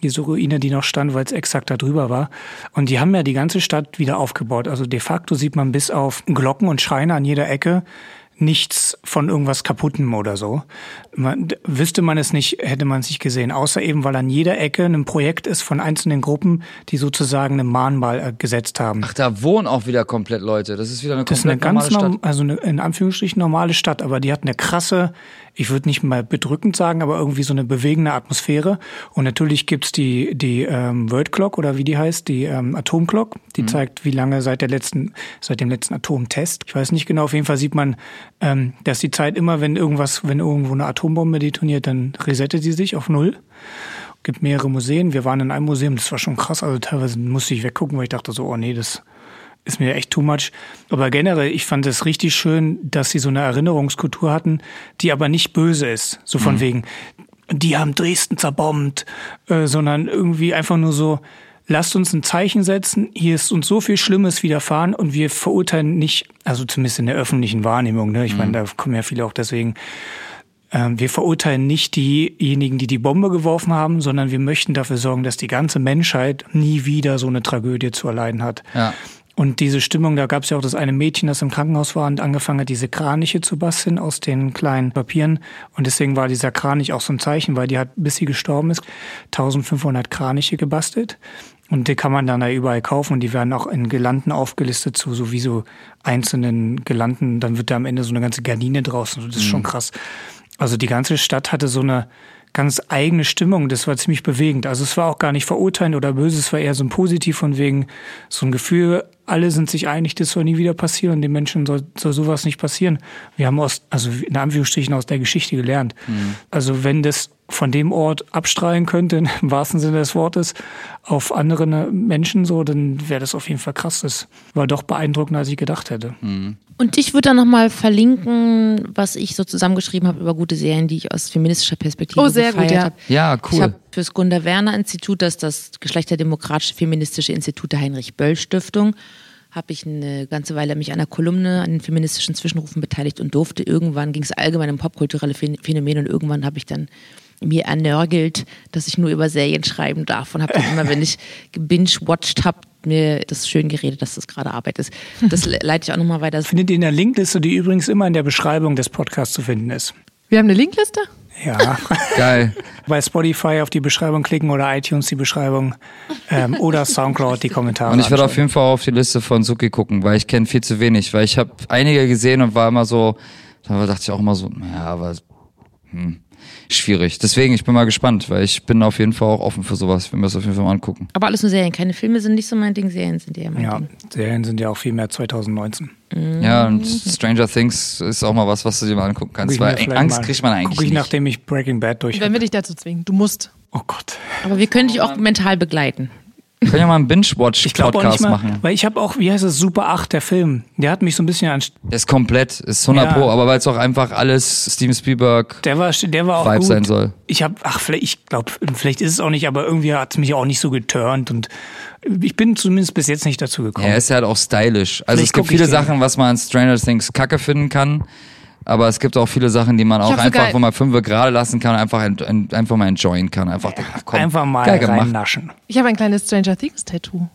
diese Ruine, die noch stand, weil es exakt da drüber war. Und die haben ja die ganze Stadt wieder aufgebaut. Also de facto sieht man bis auf Glocken und Schreine an jeder Ecke nichts von irgendwas kaputtem oder so. Man, wüsste man es nicht, hätte man es nicht gesehen. Außer eben, weil an jeder Ecke ein Projekt ist von einzelnen Gruppen, die sozusagen eine Mahnmal äh, gesetzt haben. Ach, da wohnen auch wieder komplett Leute. Das ist wieder eine komplett normale Stadt. Das ist eine ganz, Stadt. also eine, in Anführungsstrichen normale Stadt, aber die hat eine krasse ich würde nicht mal bedrückend sagen, aber irgendwie so eine bewegende Atmosphäre. Und natürlich gibt's die, die ähm, World Clock oder wie die heißt, die ähm, Atomclock, die mhm. zeigt, wie lange seit der letzten, seit dem letzten Atomtest. Ich weiß nicht genau, auf jeden Fall sieht man, ähm, dass die Zeit immer, wenn irgendwas, wenn irgendwo eine Atombombe detoniert, dann resettet sie sich auf null gibt mehrere Museen. Wir waren in einem Museum, das war schon krass. Also teilweise musste ich weggucken, weil ich dachte so, oh nee, das ist mir echt too much. Aber generell, ich fand es richtig schön, dass sie so eine Erinnerungskultur hatten, die aber nicht böse ist. So von mhm. wegen, die haben Dresden zerbombt, äh, sondern irgendwie einfach nur so, lasst uns ein Zeichen setzen, hier ist uns so viel Schlimmes widerfahren und wir verurteilen nicht, also zumindest in der öffentlichen Wahrnehmung, ne? ich mhm. meine, da kommen ja viele auch deswegen, äh, wir verurteilen nicht diejenigen, die die Bombe geworfen haben, sondern wir möchten dafür sorgen, dass die ganze Menschheit nie wieder so eine Tragödie zu erleiden hat. Ja. Und diese Stimmung, da gab es ja auch das eine Mädchen, das im Krankenhaus war und angefangen hat, diese Kraniche zu basteln aus den kleinen Papieren. Und deswegen war dieser Kranich auch so ein Zeichen, weil die hat, bis sie gestorben ist, 1500 Kraniche gebastelt. Und die kann man dann da überall kaufen und die werden auch in Gelanden aufgelistet zu sowieso einzelnen Gelanden. Dann wird da am Ende so eine ganze Gardine draußen. Das ist mhm. schon krass. Also die ganze Stadt hatte so eine ganz eigene Stimmung. Das war ziemlich bewegend. Also es war auch gar nicht verurteilend oder böse, es war eher so ein Positiv von wegen so ein Gefühl, alle sind sich einig, das soll nie wieder passieren und den Menschen soll, soll sowas nicht passieren. Wir haben aus, also in Anführungsstrichen aus der Geschichte gelernt. Mhm. Also wenn das von dem Ort abstrahlen könnte, im wahrsten Sinne des Wortes, auf andere Menschen so, dann wäre das auf jeden Fall krass. Das war doch beeindruckender, als ich gedacht hätte. Mhm. Und ich würde dann nochmal verlinken, was ich so zusammengeschrieben habe über gute Serien, die ich aus feministischer Perspektive oh, sehr gut, ja. Habe. Ja, cool. Ich habe fürs Gunda Werner Institut, das ist das Geschlechterdemokratische Feministische Institut der Heinrich Böll Stiftung, habe ich eine ganze Weile mich an einer Kolumne an den feministischen Zwischenrufen beteiligt und durfte irgendwann, ging es allgemein um popkulturelle Phänomene und irgendwann habe ich dann mir ernörgelt, dass ich nur über Serien schreiben darf und habe dann immer, wenn ich gebingewatcht habe, mir das schön geredet, dass das gerade Arbeit ist. Das leite ich auch nochmal weiter. Findet ihr in der Linkliste, die übrigens immer in der Beschreibung des Podcasts zu finden ist. Wir haben eine Linkliste? Ja. Geil. Bei Spotify auf die Beschreibung klicken oder iTunes die Beschreibung ähm, oder Soundcloud die Kommentare. Und ich werde auf jeden Fall auf die Liste von Suki gucken, weil ich kenne viel zu wenig, weil ich habe einige gesehen und war immer so, da dachte ich auch immer so, ja, aber hm. Schwierig. Deswegen, ich bin mal gespannt, weil ich bin auf jeden Fall auch offen für sowas. Wir müssen das auf jeden Fall mal angucken. Aber alles nur Serien, keine Filme sind nicht so mein Ding, Serien sind eher mein Ja, Ding. Serien sind ja auch viel mehr 2019. Ja, und Stranger Things ist auch mal was, was du dir mal angucken Guck kannst, ich mir weil Angst mal- kriegt man eigentlich Guck ich, nicht. nachdem ich Breaking Bad durch Wenn wir dich dazu zwingen, du musst. Oh Gott. Aber wir können dich auch mental begleiten. Können ja mal einen Binge-Watch-Podcast machen. weil ich habe auch, wie heißt es, Super 8, der Film. Der hat mich so ein bisschen an, Der ist komplett, ist 100 Ja. Pro, aber weil es auch einfach alles Steven Spielberg der war, der war auch Vibe gut. sein soll. Ich habe, ach, vielleicht, ich glaube, vielleicht ist es auch nicht, aber irgendwie hat es mich auch nicht so geturnt und ich bin zumindest bis jetzt nicht dazu gekommen. Ja, er ist ja halt auch stylisch. Also Vielleicht es gibt viele. Sachen, was man an Stranger Things kacke finden kann. Aber es gibt auch viele Sachen, die man auch hab einfach, wo man fünf gerade lassen kann, einfach, en- einfach mal enjoyen kann. Einfach, ach, komm, Einfach mal reinnaschen. Ich habe ein kleines Stranger Things Tattoo.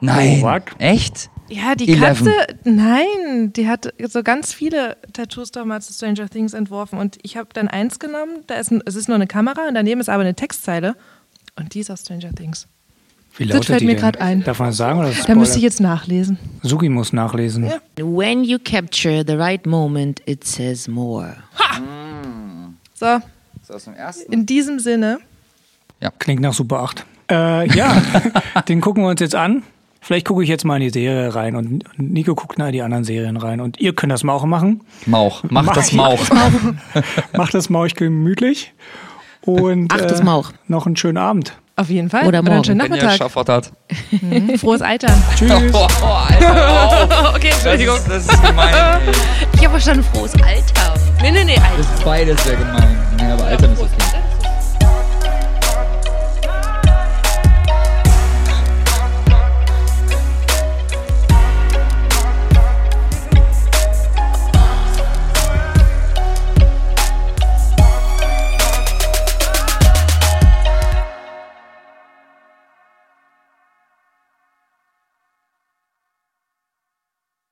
Nein, Oh, echt? Ja, die Eleven. Katze, nein, die hat so ganz viele Tattoos damals zu Stranger Things entworfen und ich habe dann eins genommen, da ist ein, es ist nur eine Kamera und daneben ist aber eine Textzeile und die ist aus Stranger Things. Wie Das lautet fällt die mir grad ein. Darf man das sagen oder ist das Da müsste ich jetzt nachlesen. Sugi muss nachlesen. Ja. When you capture the right moment, it says more. So, Ist das aus dem ersten? in diesem Sinne, Klingt nach Super 8. Äh, ja, den gucken wir uns jetzt an. Vielleicht gucke ich jetzt mal in die Serie rein und Nico guckt mal in die anderen Serien rein. Und ihr könnt das mal auch machen. Mauch, mach das Mauch. Macht das Mauch gemütlich. Und Ach, das äh, Mauch. noch einen schönen Abend. Auf jeden Fall. Oder morgen. schönen Wenn ihr Nachmittag. Schafott hat. Frohes Altern. Tschüss. Oh, Alter, Okay, das, ist, das ist gemein. Ich habe verstanden, frohes Alter. Nee, nee, nee, Alter. Das ist beides sehr gemein. Ja, aber Alter ist okay.